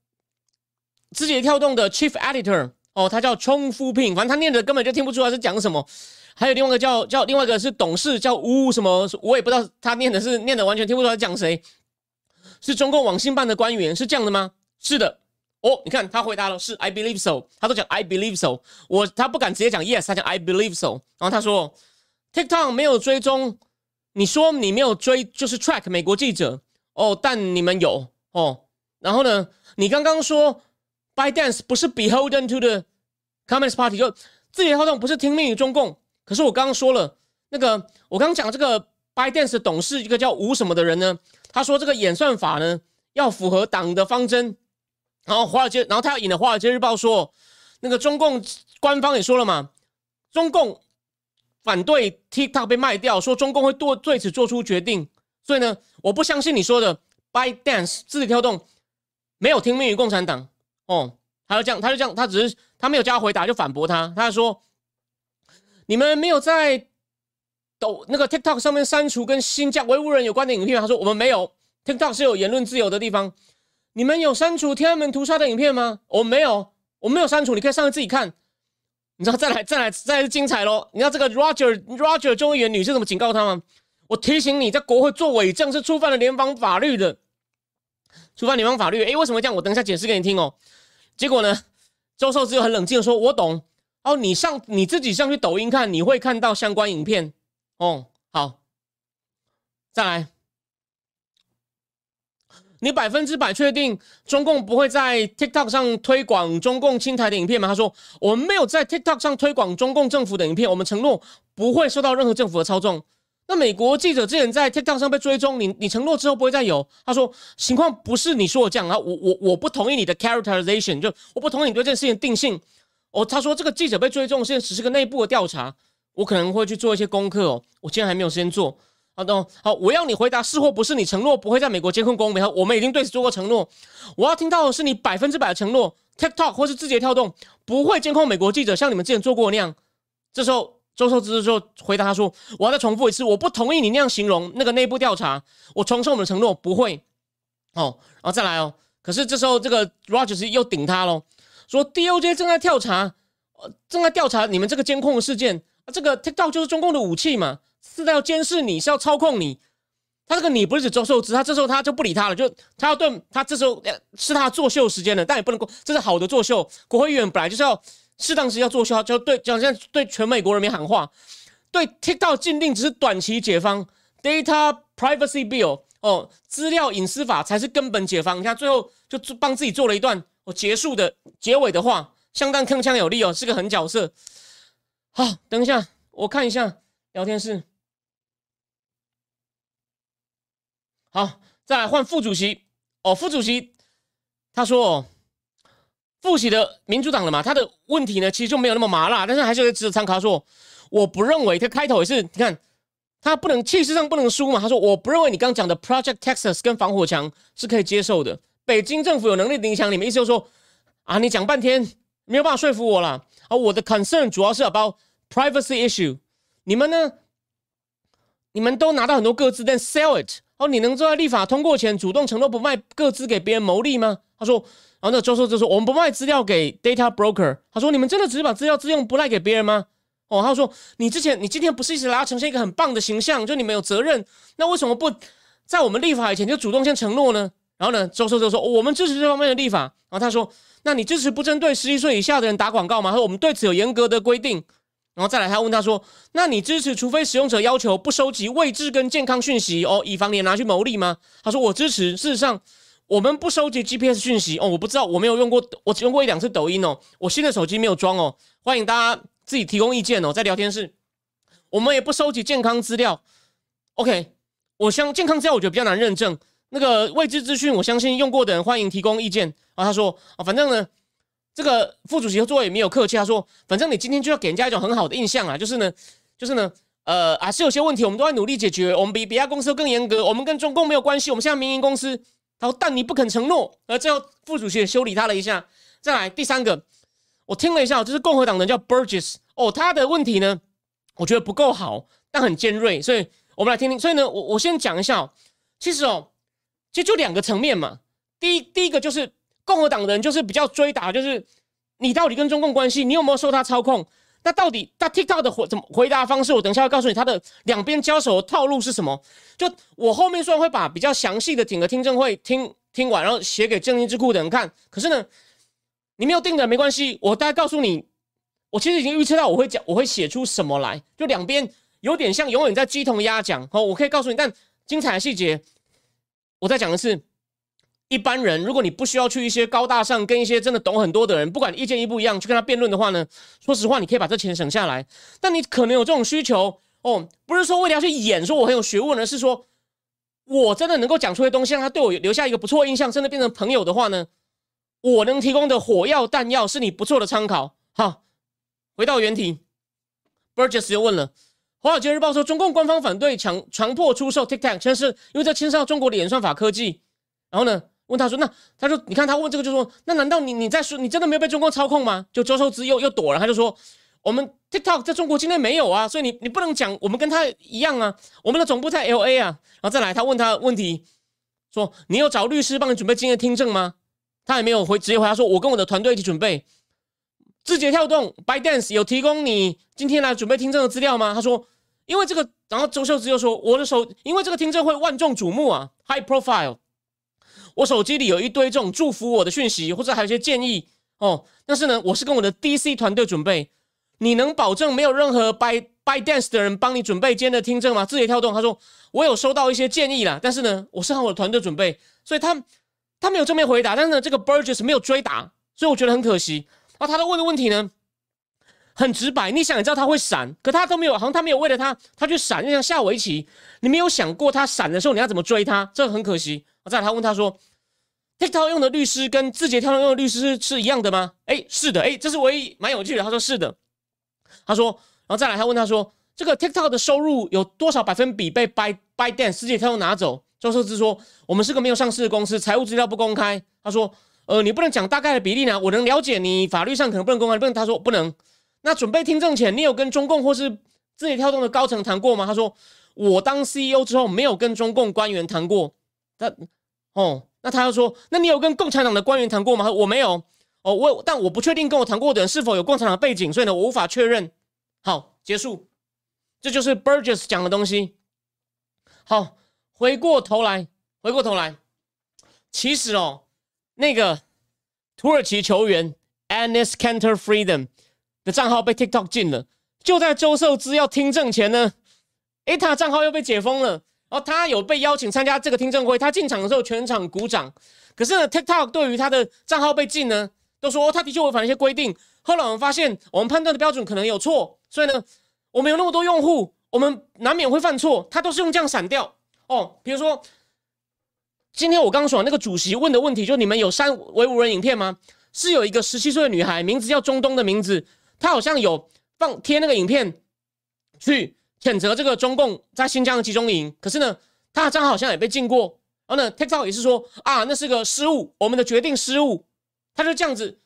S1: 字节跳动的 Chief Editor 哦，他叫冲夫聘，反正他念的根本就听不出来是讲什么。还有另外一个叫叫另外一个是董事叫吴什么，我也不知道他念的是念的完全听不出来讲谁。是中共网信办的官员是这样的吗？是的。哦，你看他回答了是 I believe so，他都讲 I believe so。我他不敢直接讲 Yes，他讲 I believe so。然后他说 TikTok 没有追踪，你说你没有追就是 track 美国记者哦，但你们有哦。然后呢，你刚刚说。Bydance 不是 beholden to the Communist Party，就字节跳动不是听命于中共。可是我刚刚说了，那个我刚刚讲这个 Bydance 的董事一个叫吴什么的人呢，他说这个演算法呢要符合党的方针。然后华尔街，然后他要引了《华尔街日报》说，那个中共官方也说了嘛，中共反对 TikTok 被卖掉，说中共会对对此做出决定。所以呢，我不相信你说的 By Dance 字节跳动没有听命于共产党哦。他就这样，他就这样，他只是他没有加回答就反驳他，他说你们没有在抖那个 TikTok 上面删除跟新疆维吾尔人有关的影片。他说我们没有 TikTok 是有言论自由的地方。你们有删除天安门屠杀的影片吗？我没有，我没有删除，你可以上去自己看。你知道再来再来再来精彩喽！你知道这个 Roger Roger 众议员女士怎么警告他吗？我提醒你在国会做伪证是触犯了联邦法律的，触犯联邦法律。诶，为什么这样？我等一下解释给你听哦。结果呢，周寿之又很冷静的说：“我懂。”哦，你上你自己上去抖音看，你会看到相关影片。哦，好，再来。你百分之百确定中共不会在 TikTok 上推广中共青台的影片吗？他说我们没有在 TikTok 上推广中共政府的影片，我们承诺不会受到任何政府的操纵。那美国记者之前在 TikTok 上被追踪，你你承诺之后不会再有？他说情况不是你说的这样啊，我我我不同意你的 characterization，就我不同意你对这件事情定性。哦，他说这个记者被追踪现在只是个内部的调查，我可能会去做一些功课哦，我今天还没有时间做。好的，好，我要你回答是或不是。你承诺不会在美国监控公民，我们已经对此做过承诺。我要听到的是你百分之百的承诺。TikTok 或是字节跳动不会监控美国记者，像你们之前做过那样。这时候，周寿之就回答他说：“我要再重复一次，我不同意你那样形容那个内部调查。我重申我们的承诺，不会。”哦，然后再来哦。可是这时候，这个 Rogers 又顶他喽，说 DOJ 正在调查，呃，正在调查你们这个监控的事件。啊，这个 TikTok 就是中共的武器嘛。是要监视你，是要操控你。他这个你不是指周寿之，他这时候他就不理他了，就他要对他这时候呃是他作秀时间了，但也不能够，这是好的作秀。国会议员本来就是要适当时要做秀，就对，就像对全美国人民喊话，对 TikTok 禁令只是短期解放，Data Privacy Bill 哦，资料隐私法才是根本解放。你看最后就帮自己做了一段哦结束的结尾的话，相当铿锵有力哦，是个狠角色。好，等一下我看一下聊天室。好，再来换副主席哦。副主席他说：“哦，复习的民主党的嘛，他的问题呢，其实就没有那么麻辣，但是还是值得参考。”说：“我不认为他开头也是，你看他不能气势上不能输嘛。”他说：“我不认为你刚讲的 Project Texas 跟防火墙是可以接受的。北京政府有能力影响你们，意思就是说啊，你讲半天没有办法说服我了啊。我的 concern 主要是 about privacy issue，你们呢？你们都拿到很多个资，但 sell it。”哦，你能在立法通过前主动承诺不卖各自给别人牟利吗？他说，然后那周寿就说，我们不卖资料给 data broker。他说，你们真的只是把资料自用不赖给别人吗？哦，他说，你之前你今天不是一直来呈现一个很棒的形象，就你们有责任，那为什么不在我们立法以前就主动先承诺呢？然后呢，周寿就说，我们支持这方面的立法。然后他说，那你支持不针对十一岁以下的人打广告吗？他说，我们对此有严格的规定。然后再来，他问他说：“那你支持，除非使用者要求不收集位置跟健康讯息哦，以防你拿去牟利吗？”他说：“我支持。事实上，我们不收集 GPS 讯息哦，我不知道，我没有用过，我只用过一两次抖音哦，我新的手机没有装哦。欢迎大家自己提供意见哦，在聊天室，我们也不收集健康资料。OK，我相健康资料我觉得比较难认证，那个未知资讯，我相信用过的人欢迎提供意见。然后他说：啊，反正呢。”这个副主席和座位也没有客气，他说：“反正你今天就要给人家一种很好的印象啊，就是呢，就是呢，呃，还是有些问题，我们都在努力解决。我们比别家公司更严格，我们跟中共没有关系，我们现在民营公司。然后，但你不肯承诺。而最后，副主席也修理他了一下。再来第三个，我听了一下，就是共和党人叫 Burgess 哦，他的问题呢，我觉得不够好，但很尖锐，所以我们来听听。所以呢，我我先讲一下，其实哦，其实就两个层面嘛。第一，第一个就是。共和党人就是比较追打，就是你到底跟中共关系，你有没有受他操控？那到底他 TikTok 的回怎么回答方式？我等一下会告诉你他的两边交手的套路是什么。就我后面虽然会把比较详细的整个听证会听听完，然后写给正义智库的人看，可是呢，你没有定的没关系，我大概告诉你，我其实已经预测到我会讲，我会写出什么来。就两边有点像永远在鸡同鸭讲哦，我可以告诉你，但精彩的细节我再讲一次。一般人，如果你不需要去一些高大上，跟一些真的懂很多的人，不管意见一不一样，去跟他辩论的话呢，说实话，你可以把这钱省下来。但你可能有这种需求哦，不是说为了要去演，说我很有学问，而是说我真的能够讲出些东西，让他对我留下一个不错印象，真的变成朋友的话呢，我能提供的火药弹药是你不错的参考。好，回到原题，Burgess 又问了，华尔街日报说，中共官方反对强强迫出售 TikTok，其实是因为这牵涉到中国的演算法科技。然后呢，问他说，那他说，你看他问这个就说，那难道你你在说你真的没有被中共操控吗？就周受资又又躲了，他就说，我们 TikTok 在中国境内没有啊，所以你你不能讲我们跟他一样啊，我们的总部在 LA 啊。然后再来，他问他问题，说你有找律师帮你准备今天的听证吗？他也没有回直接回答说，我跟我的团队一起准备。字节跳动 By Dance 有提供你今天来准备听证的资料吗？他说，因为这个，然后周秀芝又说，我的手因为这个听证会万众瞩目啊，high profile，我手机里有一堆这种祝福我的讯息，或者还有一些建议哦。但是呢，我是跟我的 DC 团队准备，你能保证没有任何 By By Dance 的人帮你准备今天的听证吗？字节跳动他说，我有收到一些建议啦，但是呢，我是和我的团队准备，所以他他没有正面回答，但是呢，这个 Burgess 没有追答，所以我觉得很可惜。然后他的问的问题呢，很直白。你想也知道他会闪，可他都没有，好像他没有为了他，他去闪，就像下围棋。你没有想过他闪的时候你要怎么追他，这很可惜。再来，他问他说：“TikTok 用的律师跟字节跳动用的律师是一样的吗？”哎，是的。哎，这是唯一蛮有趣的。他说是的。他说，然后再来，他问他说：“这个 TikTok 的收入有多少百分比被 By By Dance 字节跳动拿走？”周寿之说：“我们是个没有上市的公司，财务资料不公开。”他说。呃，你不能讲大概的比例呢？我能了解你法律上可能不能公开，不能。他说不能。那准备听证前，你有跟中共或是字节跳动的高层谈过吗？他说我当 CEO 之后没有跟中共官员谈过。他哦，那他又说，那你有跟共产党的官员谈过吗？我没有。哦，我但我不确定跟我谈过的人是否有共产党背景，所以呢，我无法确认。好，结束。这就是 Burgess 讲的东西。好，回过头来，回过头来，其实哦。那个土耳其球员 Anis Kanter Freedom 的账号被 TikTok 禁了，就在周寿之要听证前呢，诶，他账号又被解封了。哦他有被邀请参加这个听证会，他进场的时候全场鼓掌。可是呢，TikTok 对于他的账号被禁呢，都说他的确违反一些规定。后来我们发现，我们判断的标准可能有错，所以呢，我们有那么多用户，我们难免会犯错。他都是用这样闪掉哦，比如说。今天我刚刚说那个主席问的问题，就你们有删维吾人影片吗？是有一个十七岁的女孩，名字叫中东的名字，她好像有放贴那个影片去谴责这个中共在新疆的集中营。可是呢，他的账号好像也被禁过。然后呢，TikTok 也是说啊，那是个失误，我们的决定失误。他就这样子，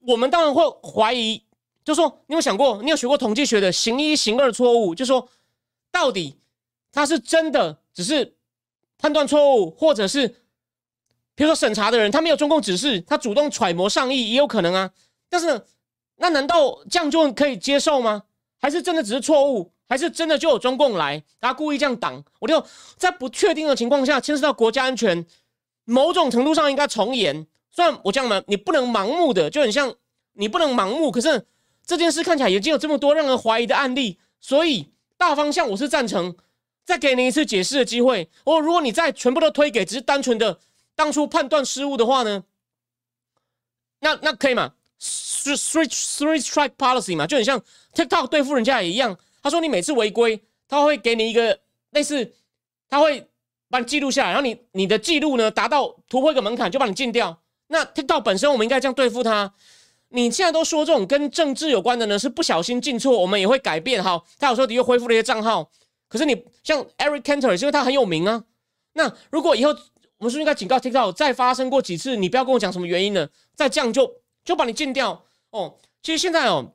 S1: 我们当然会怀疑，就说你有想过，你有学过统计学的行一行二错误，就说到底他是真的只是。判断错误，或者是比如说审查的人，他没有中共指示，他主动揣摩上意也有可能啊。但是，那难道这样就可以接受吗？还是真的只是错误？还是真的就有中共来，他故意这样挡？我就在不确定的情况下，牵涉到国家安全，某种程度上应该从严。虽然我这样嘛，你不能盲目的，就很像你不能盲目。可是这件事看起来已经有这么多让人怀疑的案例，所以大方向我是赞成。再给你一次解释的机会。哦，如果你再全部都推给只是单纯的当初判断失误的话呢？那那可以吗？Three three strike policy 嘛，就很像 TikTok 对付人家也一样。他说你每次违规，他会给你一个类似，他会把你记录下来，然后你你的记录呢达到突破一个门槛，就把你禁掉。那 TikTok 本身我们应该这样对付他。你现在都说这种跟政治有关的呢，是不小心进错，我们也会改变。好，他有时候的确恢复了一些账号。可是你像 Eric Cantor，因为他很有名啊。那如果以后我们是应该警告 TikTok，再发生过几次，你不要跟我讲什么原因了，再这样就就把你禁掉哦。其实现在哦，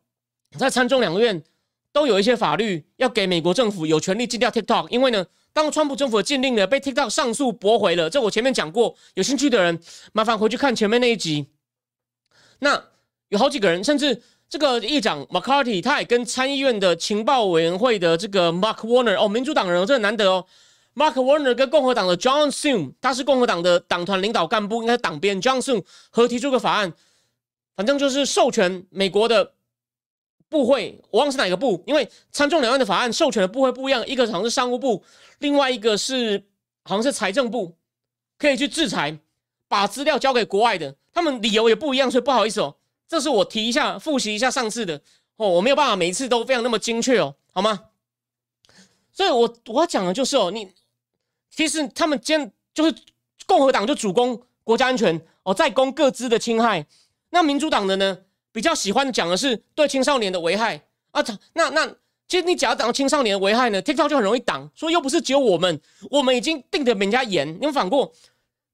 S1: 在参众两院都有一些法律要给美国政府有权利禁掉 TikTok，因为呢，当川普政府的禁令呢被 TikTok 上诉驳回了，这我前面讲过，有兴趣的人麻烦回去看前面那一集。那有好几个人，甚至。这个议长 McCarthy 他也跟参议院的情报委员会的这个 Mark Warner 哦，民主党人这很难得哦。Mark Warner 跟共和党的 John s u m 他是共和党的党团领导干部，应该是党鞭 John s u m 合提出个法案，反正就是授权美国的部会，我忘了是哪个部，因为参众两院的法案授权的部会不一样，一个好像是商务部，另外一个是好像是财政部，可以去制裁，把资料交给国外的，他们理由也不一样，所以不好意思哦。这是我提一下、复习一下上次的哦，我没有办法每一次都非常那么精确哦，好吗？所以，我我要讲的就是哦，你其实他们今就是共和党就主攻国家安全哦，在攻各自的侵害。那民主党的呢，比较喜欢讲的是对青少年的危害啊。那那其实你只要挡青少年的危害呢，TikTok 就很容易挡。说又不是只有我们，我们已经定的比人家严。你们反过，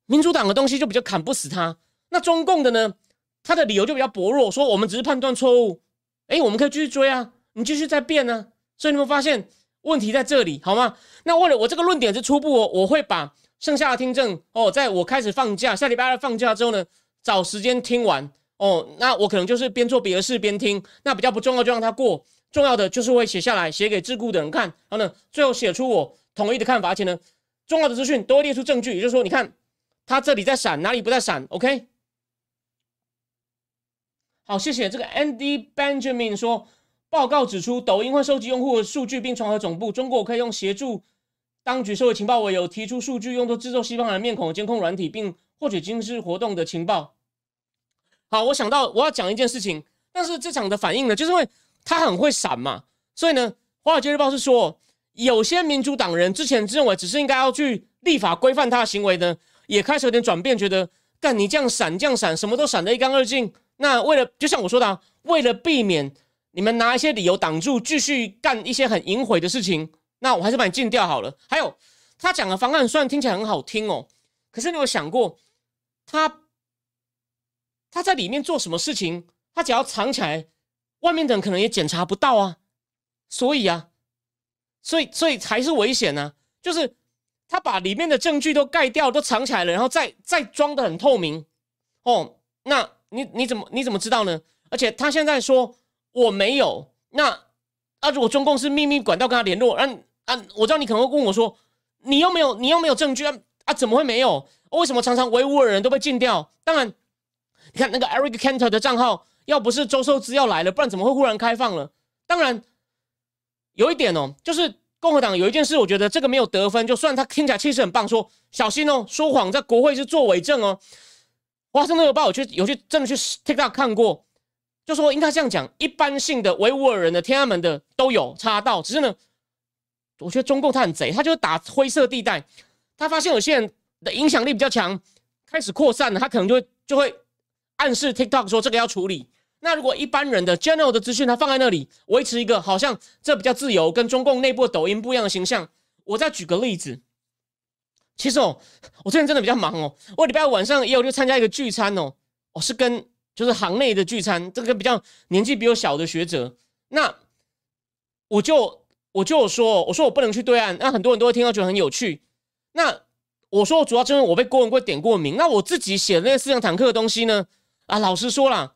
S1: 民主党的东西就比较砍不死他。那中共的呢，他的理由就比较薄弱，说我们只是判断错误。哎，我们可以继续追啊，你继续在变呢。所以你们发现问题在这里，好吗？那为了我这个论点是初步哦，我会把剩下的听证哦，在我开始放假，下礼拜二放假之后呢，找时间听完哦。那我可能就是边做别的事边听，那比较不重要就让它过。重要的就是会写下来，写给自顾的人看，然后呢，最后写出我统一的看法，而且呢，重要的资讯都会列出证据，也就是说，你看他这里在闪，哪里不在闪？OK。好，谢谢这个 Andy Benjamin 说，报告指出，抖音会收集用户的数据并传回总部，中国可以用协助当局收集情报为由，提出数据用作制作西方人面孔的监控软体，并获取军事活动的情报。好，我想到我要讲一件事情，但是这场的反应呢，就是因为。他很会闪嘛，所以呢，《华尔街日报》是说，有些民主党人之前认为只是应该要去立法规范他的行为呢，也开始有点转变，觉得干你这样闪这样闪，什么都闪得一干二净。那为了就像我说的，啊为了避免你们拿一些理由挡住继续干一些很淫秽的事情，那我还是把你禁掉好了。还有他讲的方案虽然听起来很好听哦，可是你有想过他他在里面做什么事情？他只要藏起来。外面的人可能也检查不到啊，所以啊，所以所以还是危险呢。就是他把里面的证据都盖掉，都藏起来了，然后再再装的很透明哦。那你你怎么你怎么知道呢？而且他现在说我没有，那啊如果中共是秘密管道跟他联络，啊啊，我知道你可能会问我说，你又没有你又没有证据啊啊，怎么会没有？为什么常常维吾尔人都被禁掉？当然，你看那个 Eric Cantor 的账号。要不是周寿资要来了，不然怎么会忽然开放了？当然，有一点哦，就是共和党有一件事，我觉得这个没有得分，就算他听起来气势很棒，说小心哦，说谎在国会是作伪证哦。华盛顿邮报有去有去真的去 TikTok 看过，就说应该这样讲，一般性的维吾尔人的天安门的都有查到，只是呢，我觉得中共他很贼，他就打灰色地带，他发现有些人的影响力比较强，开始扩散了，他可能就会就会。暗示 TikTok 说这个要处理。那如果一般人的 general 的资讯，它放在那里，维持一个好像这比较自由，跟中共内部抖音不一样的形象。我再举个例子，其实哦，我最近真的比较忙哦。我礼拜五晚上也有去参加一个聚餐哦，我是跟就是行内的聚餐，这个比较年纪比我小的学者。那我就我就说，我说我不能去对岸。那很多人都会听到觉得很有趣。那我说主要就是我被郭文贵点过名。那我自己写的那个思想坦克的东西呢？啊，老实说啦，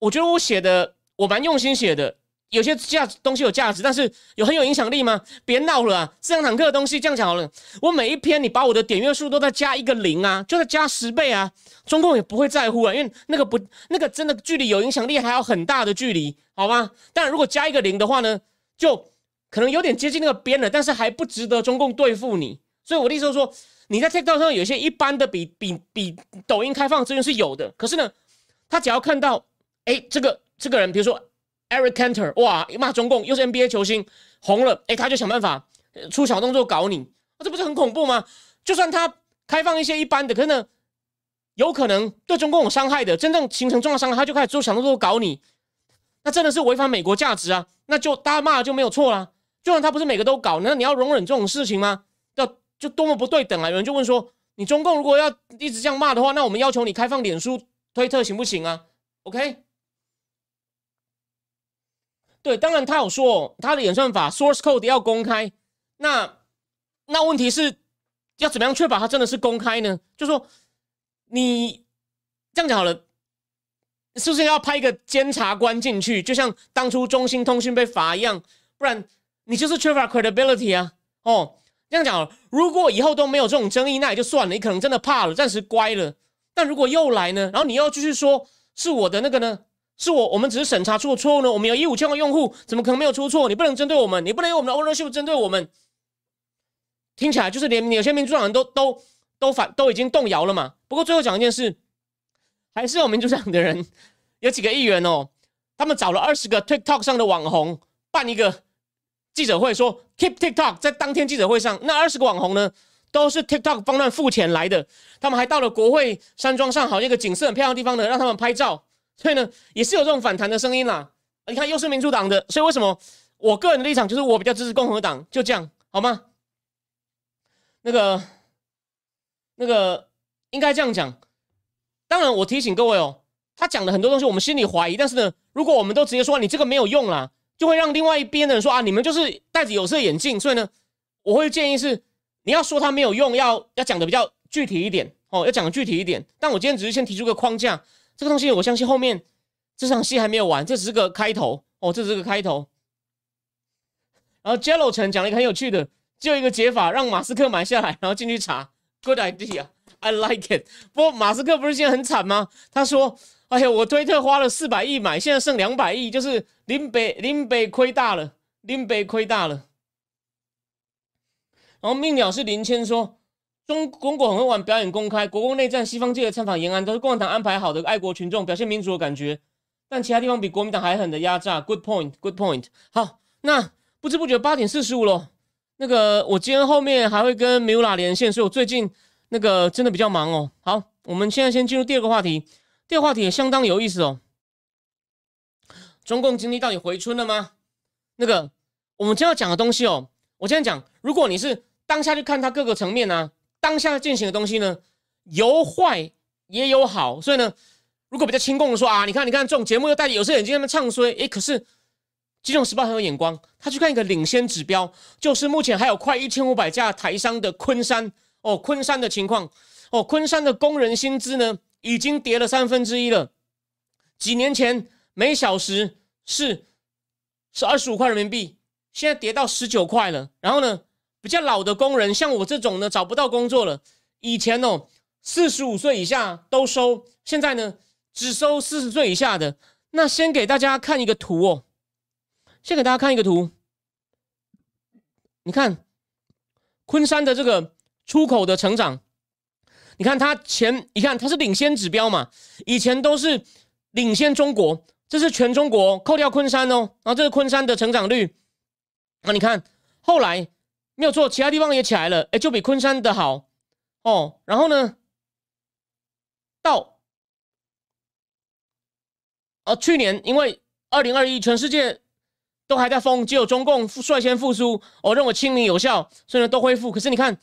S1: 我觉得我写的我蛮用心写的，有些价东西有价值，但是有很有影响力吗？别闹了啊！这样坦克的东西这样讲好了，我每一篇你把我的点阅数都在加一个零啊，就在加十倍啊，中共也不会在乎啊，因为那个不那个真的距离有影响力还有很大的距离，好吗？但如果加一个零的话呢，就可能有点接近那个边了，但是还不值得中共对付你。所以我的意思是说。你在 TikTok 上有些一般的比比比抖音开放资源是有的，可是呢，他只要看到，哎，这个这个人，比如说 Eric Cantor，哇，骂中共又是 NBA 球星，红了，哎，他就想办法出小动作搞你，这不是很恐怖吗？就算他开放一些一般的，可是呢，有可能对中共有伤害的，真正形成重要伤害，他就开始做小动作搞你，那真的是违反美国价值啊！那就大家骂就没有错啦。就算他不是每个都搞，那你要容忍这种事情吗？就多么不对等啊！有人就问说：“你中共如果要一直这样骂的话，那我们要求你开放脸书、推特行不行啊？”OK？对，当然他有说他的演算法 source code 要公开。那那问题是要怎么样确保它真的是公开呢？就说你这样讲好了，是不是要派一个监察官进去，就像当初中兴通讯被罚一样？不然你就是缺乏 credibility 啊！哦。这样讲，如果以后都没有这种争议，那也就算了。你可能真的怕了，暂时乖了。但如果又来呢？然后你又继续说是我的那个呢？是我，我们只是审查出了错误呢？我们有一五千万用户，怎么可能没有出错？你不能针对我们，你不能用我们的 ownership 针对我们。听起来就是连有些民主党人都都都反都已经动摇了嘛。不过最后讲一件事，还是有民主党的人有几个议员哦，他们找了二十个 TikTok 上的网红办一个。记者会说，Keep TikTok 在当天记者会上，那二十个网红呢，都是 TikTok 方案付钱来的。他们还到了国会山庄上，好像一个景色很漂亮的地方呢，让他们拍照。所以呢，也是有这种反弹的声音啦。你看，又是民主党的，所以为什么我个人的立场就是我比较支持共和党，就这样好吗？那个那个应该这样讲。当然，我提醒各位哦，他讲的很多东西我们心里怀疑，但是呢，如果我们都直接说你这个没有用啦，就会让另外一边的人说啊，你们就是戴着有色眼镜。所以呢，我会建议是你要说他没有用，要要讲的比较具体一点哦，要讲的具体一点。但我今天只是先提出个框架，这个东西我相信后面这场戏还没有完，这只是个开头哦，这只是个开头。然后 Jello 城讲了一个很有趣的，就一个解法，让马斯克买下来，然后进去查，Good idea。I like it。不过马斯克不是现在很惨吗？他说：“哎呀，我推特花了四百亿买，现在剩两百亿，就是林北林北亏大了，林北亏大了。”然后命鸟是林谦说：“中公国很会玩表演公开，国共内战，西方界的参访延安都是共产党安排好的，爱国群众表现民主的感觉，但其他地方比国民党还狠的压榨。”Good point，Good point。好，那不知不觉八点四十五了。那个我今天后面还会跟 Mula 连线，所以我最近。那个真的比较忙哦。好，我们现在先进入第二个话题。第二个话题也相当有意思哦。中共经济到底回春了吗？那个我们今天要讲的东西哦，我今天讲，如果你是当下去看它各个层面呢，当下进行的东西呢，有坏也有好。所以呢，如果比较轻共的说啊，你看，你看这种节目又戴有色眼镜那么唱衰，诶，可是《金融时报》很有眼光，他去看一个领先指标，就是目前还有快一千五百架台商的昆山。哦，昆山的情况，哦，昆山的工人薪资呢，已经跌了三分之一了。几年前每小时是是二十五块人民币，现在跌到十九块了。然后呢，比较老的工人，像我这种呢，找不到工作了。以前哦，四十五岁以下都收，现在呢，只收四十岁以下的。那先给大家看一个图哦，先给大家看一个图，你看昆山的这个。出口的成长，你看它前，你看它是领先指标嘛？以前都是领先中国，这是全中国扣掉昆山哦，然后这是昆山的成长率。那你看后来没有错，其他地方也起来了，哎，就比昆山的好哦。然后呢，到哦，去年因为二零二一全世界都还在封，只有中共率先复苏，我认为清零有效，所以呢都恢复。可是你看。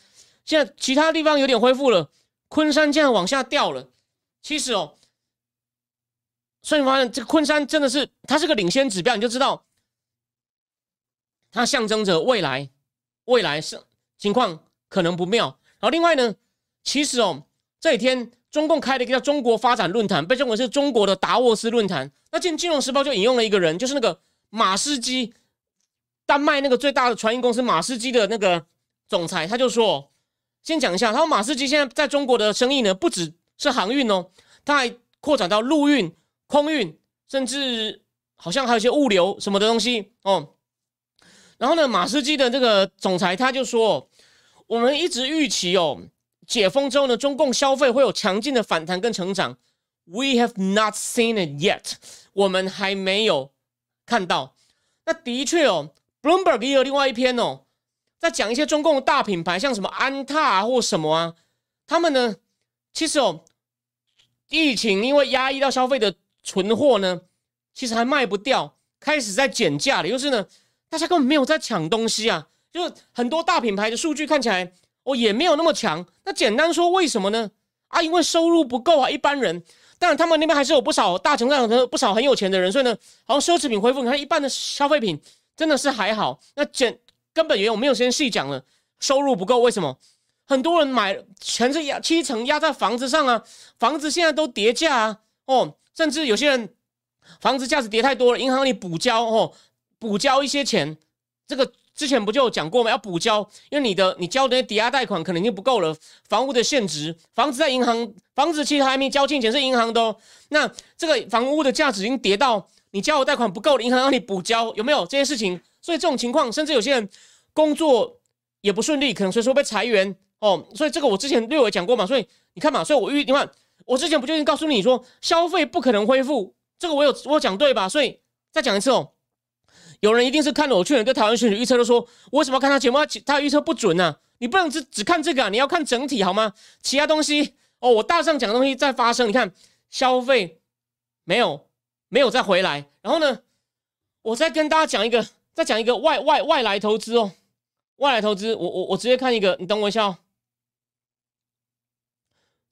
S1: 现在其他地方有点恢复了，昆山竟然往下掉了。其实哦，所以你发现这个昆山真的是它是个领先指标，你就知道它象征着未来，未来是情况可能不妙。然后另外呢，其实哦这几天中共开了一个叫中国发展论坛，被认为是中国的达沃斯论坛。那今金融时报就引用了一个人，就是那个马士基，丹麦那个最大的船运公司马士基的那个总裁，他就说。先讲一下，他说马士基现在在中国的生意呢，不只是航运哦，他还扩展到陆运、空运，甚至好像还有一些物流什么的东西哦。然后呢，马斯基的这个总裁他就说，我们一直预期哦，解封之后呢，中共消费会有强劲的反弹跟成长。We have not seen it yet，我们还没有看到。那的确哦，Bloomberg 也有另外一篇哦。在讲一些中共的大品牌，像什么安踏啊或什么啊，他们呢，其实哦，疫情因为压抑到消费的存货呢，其实还卖不掉，开始在减价了。就是呢，大家根本没有在抢东西啊，就是很多大品牌的数据看起来哦也没有那么强。那简单说为什么呢？啊，因为收入不够啊，一般人。当然他们那边还是有不少大成长的不少很有钱的人，所以呢，好像奢侈品恢复，你看一半的消费品真的是还好。那减。根本原因我没有时间细讲了，收入不够，为什么？很多人买全是压七成压在房子上啊，房子现在都跌价啊，哦，甚至有些人房子价值跌太多了，银行里补交哦，补交一些钱，这个之前不就有讲过吗？要补交，因为你的你交的抵押贷款可能已经不够了，房屋的现值，房子在银行，房子其实还没交进钱，是银行的哦，那这个房屋的价值已经跌到你交的贷款不够了，银行让你补交，有没有这件事情？所以这种情况，甚至有些人工作也不顺利，可能所以说被裁员哦。所以这个我之前略微讲过嘛。所以你看嘛，所以我预你看，我之前不就已经告诉你说，消费不可能恢复，这个我有我讲对吧？所以再讲一次哦，有人一定是看了我去年对台湾选举预测，都说我为什么要看他节目？他预测不准呢？你不能只只看这个啊，你要看整体好吗？其他东西哦，我大上讲的东西在发生。你看消费没有没有再回来，然后呢，我再跟大家讲一个。再讲一个外外外来投资哦，外来投资，我我我直接看一个，你等我一下哦。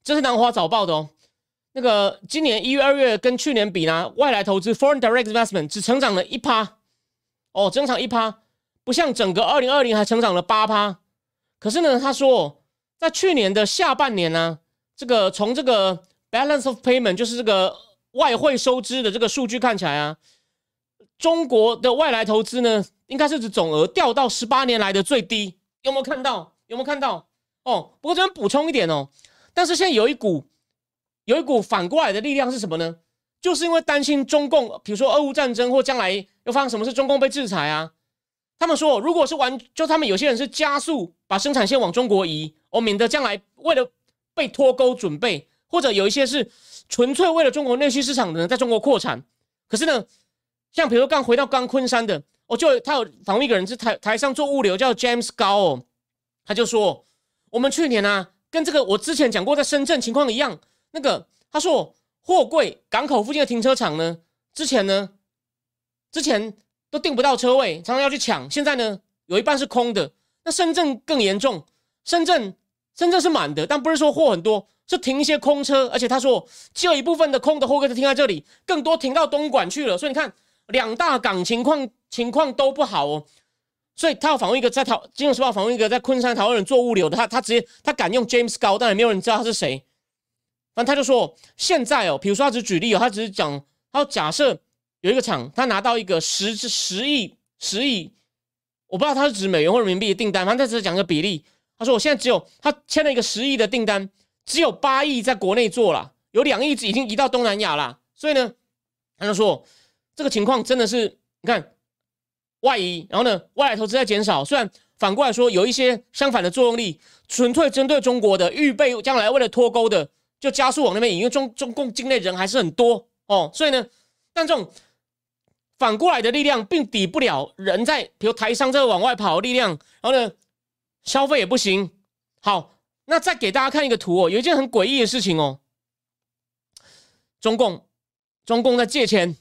S1: 这是南华早报的哦，那个今年一月二月跟去年比呢，外来投资 （foreign direct investment） 只成长了一趴，哦，增长一趴，不像整个二零二零还成长了八趴。可是呢，他说在去年的下半年呢，这个从这个 balance of payment 就是这个外汇收支的这个数据看起来啊。中国的外来投资呢，应该是指总额掉到十八年来的最低，有没有看到？有没有看到？哦，不过这边补充一点哦，但是现在有一股有一股反过来的力量是什么呢？就是因为担心中共，比如说俄乌战争或将来又发生什么事，中共被制裁啊。他们说，如果是完，就他们有些人是加速把生产线往中国移，哦，免得将来为了被脱钩准备，或者有一些是纯粹为了中国内需市场的人在中国扩产，可是呢？像比如说刚回到刚昆山的，哦就他有访问一个人是台台上做物流叫 James 高哦，他就说我们去年呢跟这个我之前讲过在深圳情况一样，那个他说货柜港口附近的停车场呢，之前呢之前都订不到车位，常常要去抢，现在呢有一半是空的。那深圳更严重，深圳深圳是满的，但不是说货很多，是停一些空车，而且他说只有一部分的空的货柜是停在这里，更多停到东莞去了，所以你看。两大港情况情况都不好哦，所以他要访问一个在讨《金融时报》访问一个在昆山台湾人做物流的，他他直接他敢用 James 高，但也没有人知道他是谁。反正他就说现在哦，比如说他只举例哦，他只是讲，他假设有一个厂，他拿到一个十十亿十亿，我不知道他是指美元或人民币的订单，反正他只是讲个比例。他说我现在只有他签了一个十亿的订单，只有八亿在国内做了，有两亿已经移到东南亚了，所以呢，他就说。这个情况真的是，你看外移，然后呢，外来投资在减少。虽然反过来说，有一些相反的作用力，纯粹针对中国的，预备将来为了脱钩的，就加速往那边引。因为中中共境内人还是很多哦，所以呢，但这种反过来的力量并抵不了人在，比如台商在往外跑的力量。然后呢，消费也不行。好，那再给大家看一个图哦，有一件很诡异的事情哦，中共中共在借钱。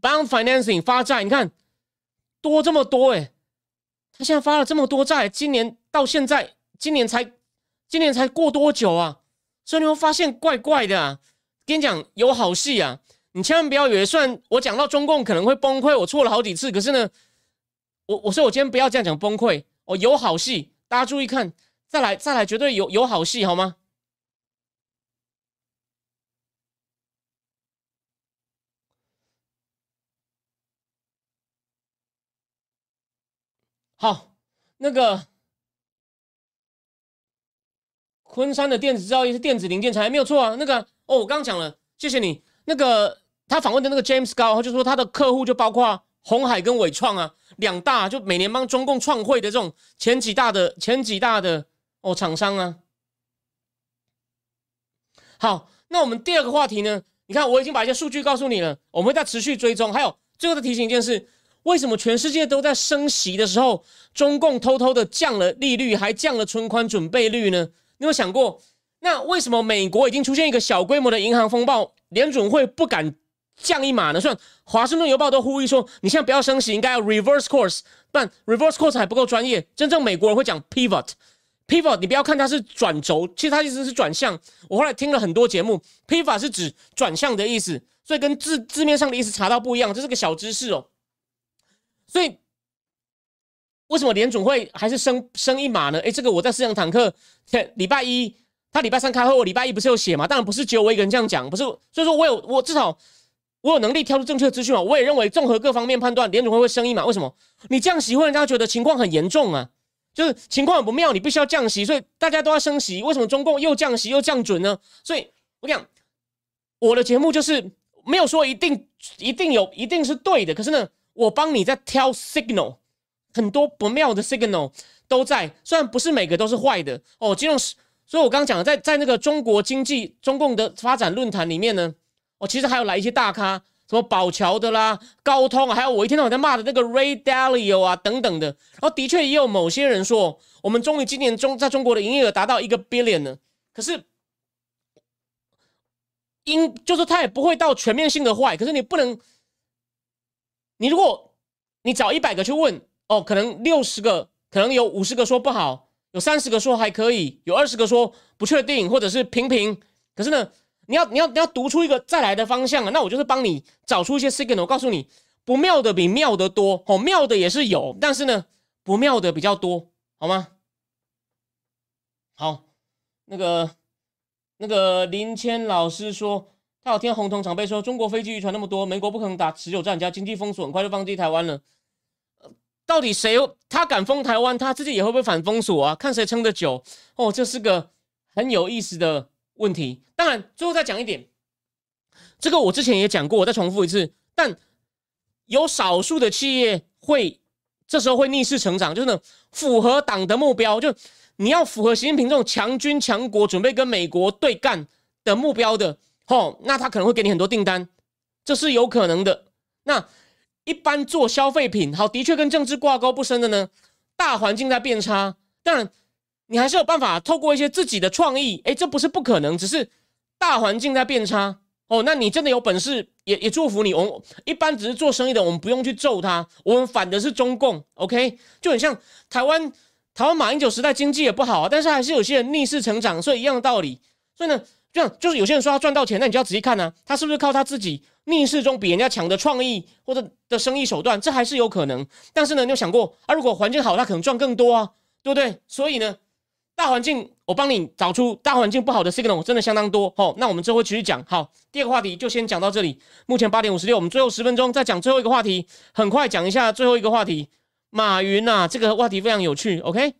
S1: Bond financing 发债，你看多这么多哎，他现在发了这么多债，今年到现在，今年才今年才过多久啊？所以你会发现怪怪的啊。跟你讲有好戏啊，你千万不要以为，虽然我讲到中共可能会崩溃，我错了好几次，可是呢，我我说我今天不要这样讲崩溃，哦，有好戏，大家注意看，再来再来，绝对有有好戏，好吗？好，那个昆山的电子制造业是电子零件产业，没有错啊。那个哦，我刚刚讲了，谢谢你。那个他访问的那个 James 高，就说他的客户就包括红海跟伟创啊，两大就每年帮中共创汇的这种前几大的前几大的哦厂商啊。好，那我们第二个话题呢？你看我已经把一些数据告诉你了，我们会再持续追踪。还有最后的提醒一件事。为什么全世界都在升息的时候，中共偷偷的降了利率，还降了存款准备率呢？你有想过，那为什么美国已经出现一个小规模的银行风暴，联准会不敢降一码呢？虽然华盛顿邮报都呼吁说，你现在不要升息，应该要 reverse course，但 reverse course 还不够专业。真正美国人会讲 pivot，pivot，你不要看它是转轴，其实它意思是转向。我后来听了很多节目，pivot 是指转向的意思，所以跟字字面上的意思查到不一样，这是个小知识哦。所以，为什么联总会还是升升一码呢？哎，这个我在思想坦克礼拜一，他礼拜三开会，我礼拜一不是有写嘛？当然不是只有我一个人这样讲，不是。所以说我有我至少我有能力挑出正确的资讯嘛。我也认为综合各方面判断，联总会会升一码。为什么？你降息会让大家觉得情况很严重啊，就是情况很不妙，你必须要降息，所以大家都要升息。为什么中共又降息又降准呢？所以我讲我的节目就是没有说一定一定有一定是对的，可是呢。我帮你在挑 signal，很多不妙的 signal 都在，虽然不是每个都是坏的哦。金融，所以我刚刚讲的在在那个中国经济中共的发展论坛里面呢，哦，其实还有来一些大咖，什么宝桥的啦、高通，还有我一天到晚在骂的那个 Ray Dalio 啊等等的。然后的确也有某些人说，我们终于今年中在中国的营业额达到一个 billion 了，可是因就是它也不会到全面性的坏，可是你不能。你如果，你找一百个去问，哦，可能六十个，可能有五十个说不好，有三十个说还可以，有二十个说不确定，或者是平平。可是呢，你要你要你要读出一个再来的方向啊，那我就是帮你找出一些 signal，我告诉你，不妙的比妙的多，哦，妙的也是有，但是呢，不妙的比较多，好吗？好，那个那个林谦老师说。他有听红通常被说，中国飞机渔船那么多，美国不可能打持久战，加经济封锁，很快就放弃台湾了。到底谁他敢封台湾，他自己也会不会反封锁啊？看谁撑得久哦，这是个很有意思的问题。当然，最后再讲一点，这个我之前也讲过，我再重复一次。但有少数的企业会这时候会逆势成长，就是呢，符合党的目标，就你要符合习近平这种强军强国，准备跟美国对干的目标的。哦，那他可能会给你很多订单，这是有可能的。那一般做消费品，好，的确跟政治挂钩不深的呢。大环境在变差，当然你还是有办法透过一些自己的创意，哎，这不是不可能，只是大环境在变差。哦，那你真的有本事，也也祝福你。我们一般只是做生意的，我们不用去揍他，我们反的是中共。OK，就很像台湾，台湾马英九时代经济也不好啊，但是还是有些人逆势成长，所以一样的道理。所以呢。这样就是有些人说他赚到钱，那你就要仔细看呢，他是不是靠他自己逆势中比人家强的创意或者的生意手段，这还是有可能。但是呢，你有想过啊？如果环境好，他可能赚更多啊，对不对？所以呢，大环境我帮你找出大环境不好的 signal 真的相当多。好，那我们之后继续讲。好，第二个话题就先讲到这里。目前八点五十六，我们最后十分钟再讲最后一个话题，很快讲一下最后一个话题。马云呐，这个话题非常有趣。OK。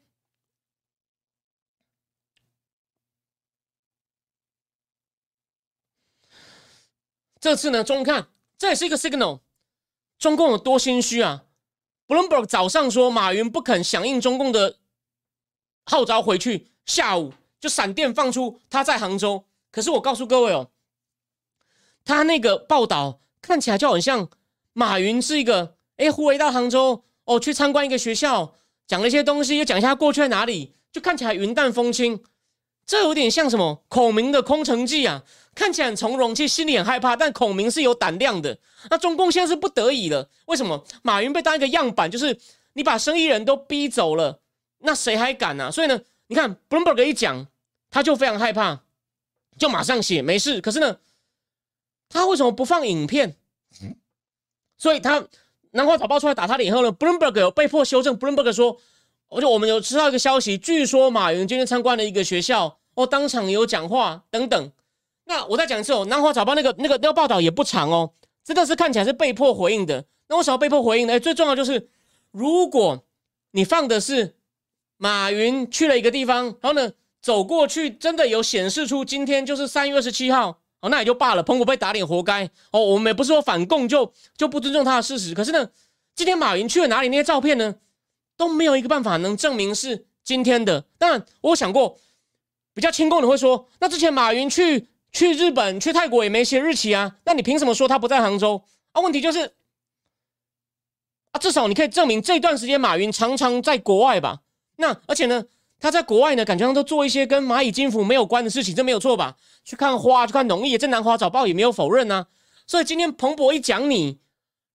S1: 这次呢，中共看这也是一个 signal，中共有多心虚啊？Bloomberg 早上说马云不肯响应中共的号召回去，下午就闪电放出他在杭州。可是我告诉各位哦，他那个报道看起来就很像马云是一个哎，忽然到杭州哦，去参观一个学校，讲了一些东西，又讲一下过去在哪里，就看起来云淡风轻。这有点像什么孔明的空城计啊？看起来很从容，其实心里很害怕。但孔明是有胆量的。那中共现在是不得已了。为什么？马云被当一个样板，就是你把生意人都逼走了，那谁还敢呢？所以呢，你看 Bloomberg 一讲，他就非常害怕，就马上写没事。可是呢，他为什么不放影片？所以他南华早报出来打他脸后呢，Bloomberg 有被迫修正。Bloomberg 说。而且我们有知道一个消息，据说马云今天参观了一个学校，哦，当场有讲话等等。那我再讲一次哦，南华早报那个那个那个报道也不长哦，真的是看起来是被迫回应的。那为什么被迫回应呢？哎，最重要就是，如果你放的是马云去了一个地方，然后呢走过去，真的有显示出今天就是三月二十七号，哦，那也就罢了，彭博被打脸活该哦。我们也不是说反共就就不尊重他的事实，可是呢，今天马云去了哪里？那些照片呢？都没有一个办法能证明是今天的。当然，我想过比较轻功的会说，那之前马云去去日本、去泰国也没写日期啊，那你凭什么说他不在杭州啊？问题就是啊，至少你可以证明这段时间马云常常在国外吧？那而且呢，他在国外呢，感觉上都做一些跟蚂蚁金服没有关的事情，这没有错吧？去看花，去看农业，这南华早报也没有否认呢。所以今天彭博一讲你。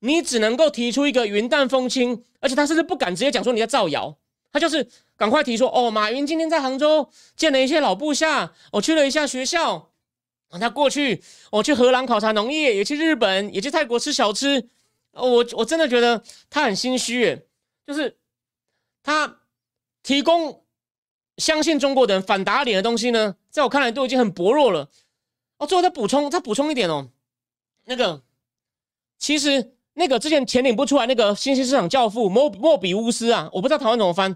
S1: 你只能够提出一个云淡风轻，而且他甚至不敢直接讲说你在造谣，他就是赶快提说哦，马云今天在杭州见了一些老部下，我去了一下学校，啊，他过去我去荷兰考察农业，也去日本，也去泰国吃小吃，我我真的觉得他很心虚，就是他提供相信中国的人反打脸的东西呢，在我看来都已经很薄弱了。哦，最后再补充再补充一点哦，那个其实。那个之前前领不出来那个新兴市场教父莫莫比乌斯啊，我不知道台湾怎么翻。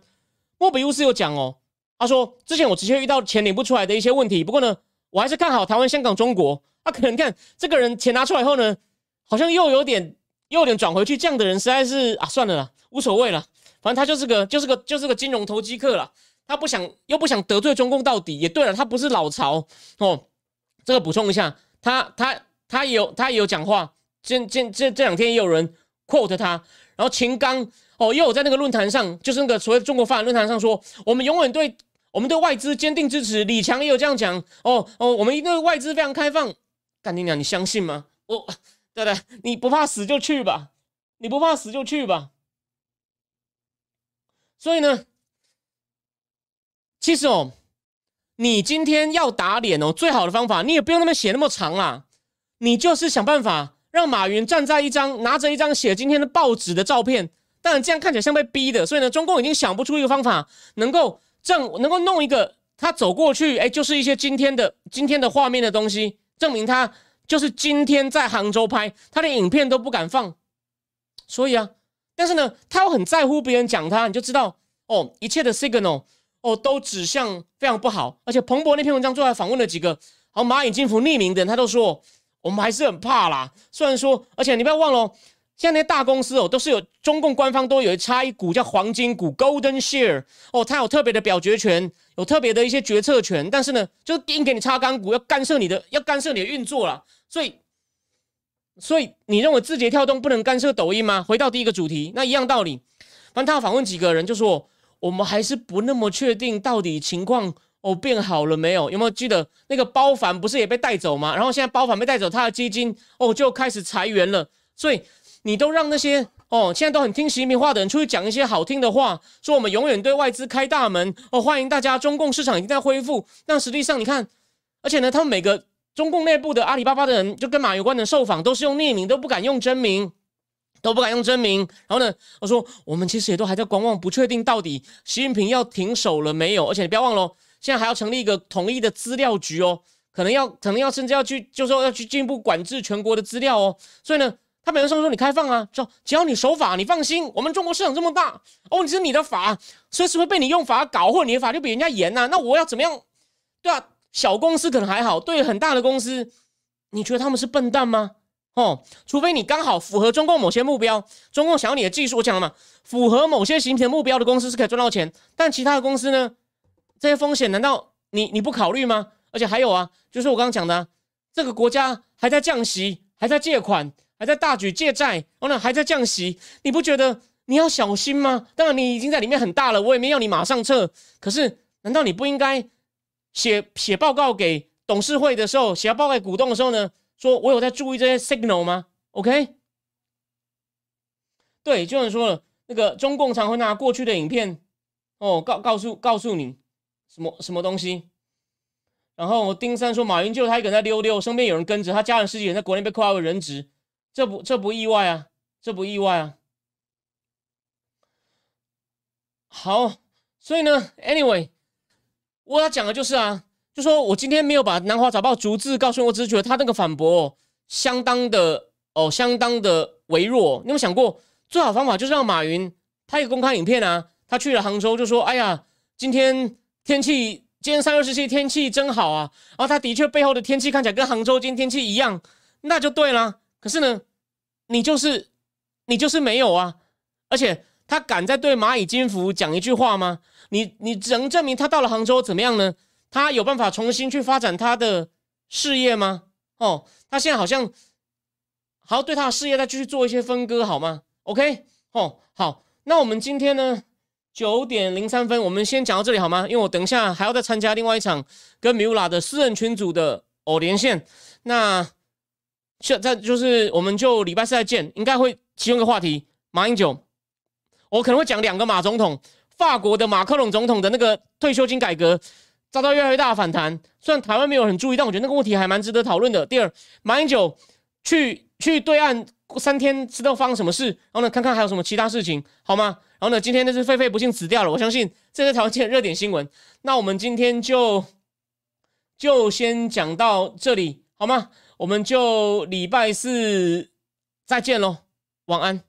S1: 莫比乌斯有讲哦，他说之前我直接遇到钱领不出来的一些问题，不过呢，我还是看好台湾、香港、中国。他可能看这个人钱拿出来以后呢，好像又有点又有点转回去，这样的人实在是啊，算了啦，无所谓了，反正他就是个就是个就是个金融投机客了。他不想又不想得罪中共到底，也对了，他不是老巢哦。这个补充一下，他他他也有他也有讲话。这这这这两天也有人 quote 他，然后秦刚哦，又有在那个论坛上，就是那个所谓中国发展论坛上说，我们永远对我们对外资坚定支持。李强也有这样讲，哦哦，我们对外资非常开放。干你娘，你相信吗？我对不对？你不怕死就去吧，你不怕死就去吧。所以呢，其实哦，你今天要打脸哦，最好的方法，你也不用那么写那么长啦，你就是想办法让马云站在一张拿着一张写今天的报纸的照片，当然这样看起来像被逼的，所以呢，中共已经想不出一个方法能够证能够弄一个他走过去，哎，就是一些今天的今天的画面的东西，证明他就是今天在杭州拍，他的影片都不敢放，所以啊。但是呢，他又很在乎别人讲他，你就知道哦，一切的 signal 哦都指向非常不好。而且彭博那篇文章最后访问了几个好蚂蚁金服匿名的人，他都说我们还是很怕啦。虽然说，而且你不要忘了，现在那些大公司哦都是有中共官方都有一差一股叫黄金股 golden share 哦，它有特别的表决权，有特别的一些决策权。但是呢，就硬给你插干股，要干涉你的，要干涉你的运作了。所以。所以你认为字节跳动不能干涉抖音吗？回到第一个主题，那一样道理。反正他访问几个人，就说我们还是不那么确定到底情况哦变好了没有？有没有记得那个包凡不是也被带走吗？然后现在包凡被带走，他的基金哦就开始裁员了。所以你都让那些哦现在都很听习近平话的人出去讲一些好听的话，说我们永远对外资开大门哦，欢迎大家，中共市场已经在恢复。但实际上你看，而且呢，他们每个。中共内部的阿里巴巴的人就跟马有关的受访都是用匿名，都不敢用真名，都不敢用真名。然后呢，我说我们其实也都还在观望，不确定到底习近平要停手了没有。而且你不要忘了，现在还要成立一个统一的资料局哦，可能要可能要甚至要去，就说要去进一步管制全国的资料哦。所以呢，他本身说你开放啊，说只要你守法，你放心，我们中国市场这么大哦，你是你的法随时会被你用法搞，或者你的法就比人家严呐。那我要怎么样？对啊。小公司可能还好，对于很大的公司，你觉得他们是笨蛋吗？哦，除非你刚好符合中共某些目标，中共想要你的技术，我讲了嘛，符合某些形成目标的公司是可以赚到钱，但其他的公司呢，这些风险难道你你不考虑吗？而且还有啊，就是我刚刚讲的，这个国家还在降息，还在借款，还在大举借债，哦，那还在降息，你不觉得你要小心吗？当然你已经在里面很大了，我也没要你马上撤，可是难道你不应该？写写报告给董事会的时候，写报告给股东的时候呢，说我有在注意这些 signal 吗？OK，对，就像说了，那个中共常会拿过去的影片哦，告告诉告诉你什么什么东西。然后丁三说，马云就他一个人在溜溜，身边有人跟着，他家人十几人在国内被扣押为人质，这不这不意外啊，这不意外啊。好，所以呢，anyway。我要讲的就是啊，就说我今天没有把南华早报逐字告诉我，只是觉得他那个反驳相当的哦，相当的微弱。你有没有想过，最好方法就是让马云拍一个公开影片啊，他去了杭州就说：“哎呀，今天天气，今天三月十七天气真好啊。”然后他的确背后的天气看起来跟杭州今天天气一样，那就对了。可是呢，你就是你就是没有啊，而且他敢在对蚂蚁金服讲一句话吗？你你只能证明他到了杭州怎么样呢？他有办法重新去发展他的事业吗？哦，他现在好像还要对他的事业再继续做一些分割，好吗？OK，哦，好，那我们今天呢九点零三分，我们先讲到这里好吗？因为我等一下还要再参加另外一场跟米乌拉的私人群组的偶连线，那现在就是我们就礼拜四再见，应该会其中一个话题马英九，我可能会讲两个马总统。法国的马克龙总统的那个退休金改革遭到越来越大的反弹，虽然台湾没有很注意，但我觉得那个问题还蛮值得讨论的。第二，马英九去去对岸三天，知道发生什么事，然后呢，看看还有什么其他事情，好吗？然后呢，今天那是狒狒不幸死掉了，我相信这是台湾热点新闻。那我们今天就就先讲到这里，好吗？我们就礼拜四再见喽，晚安。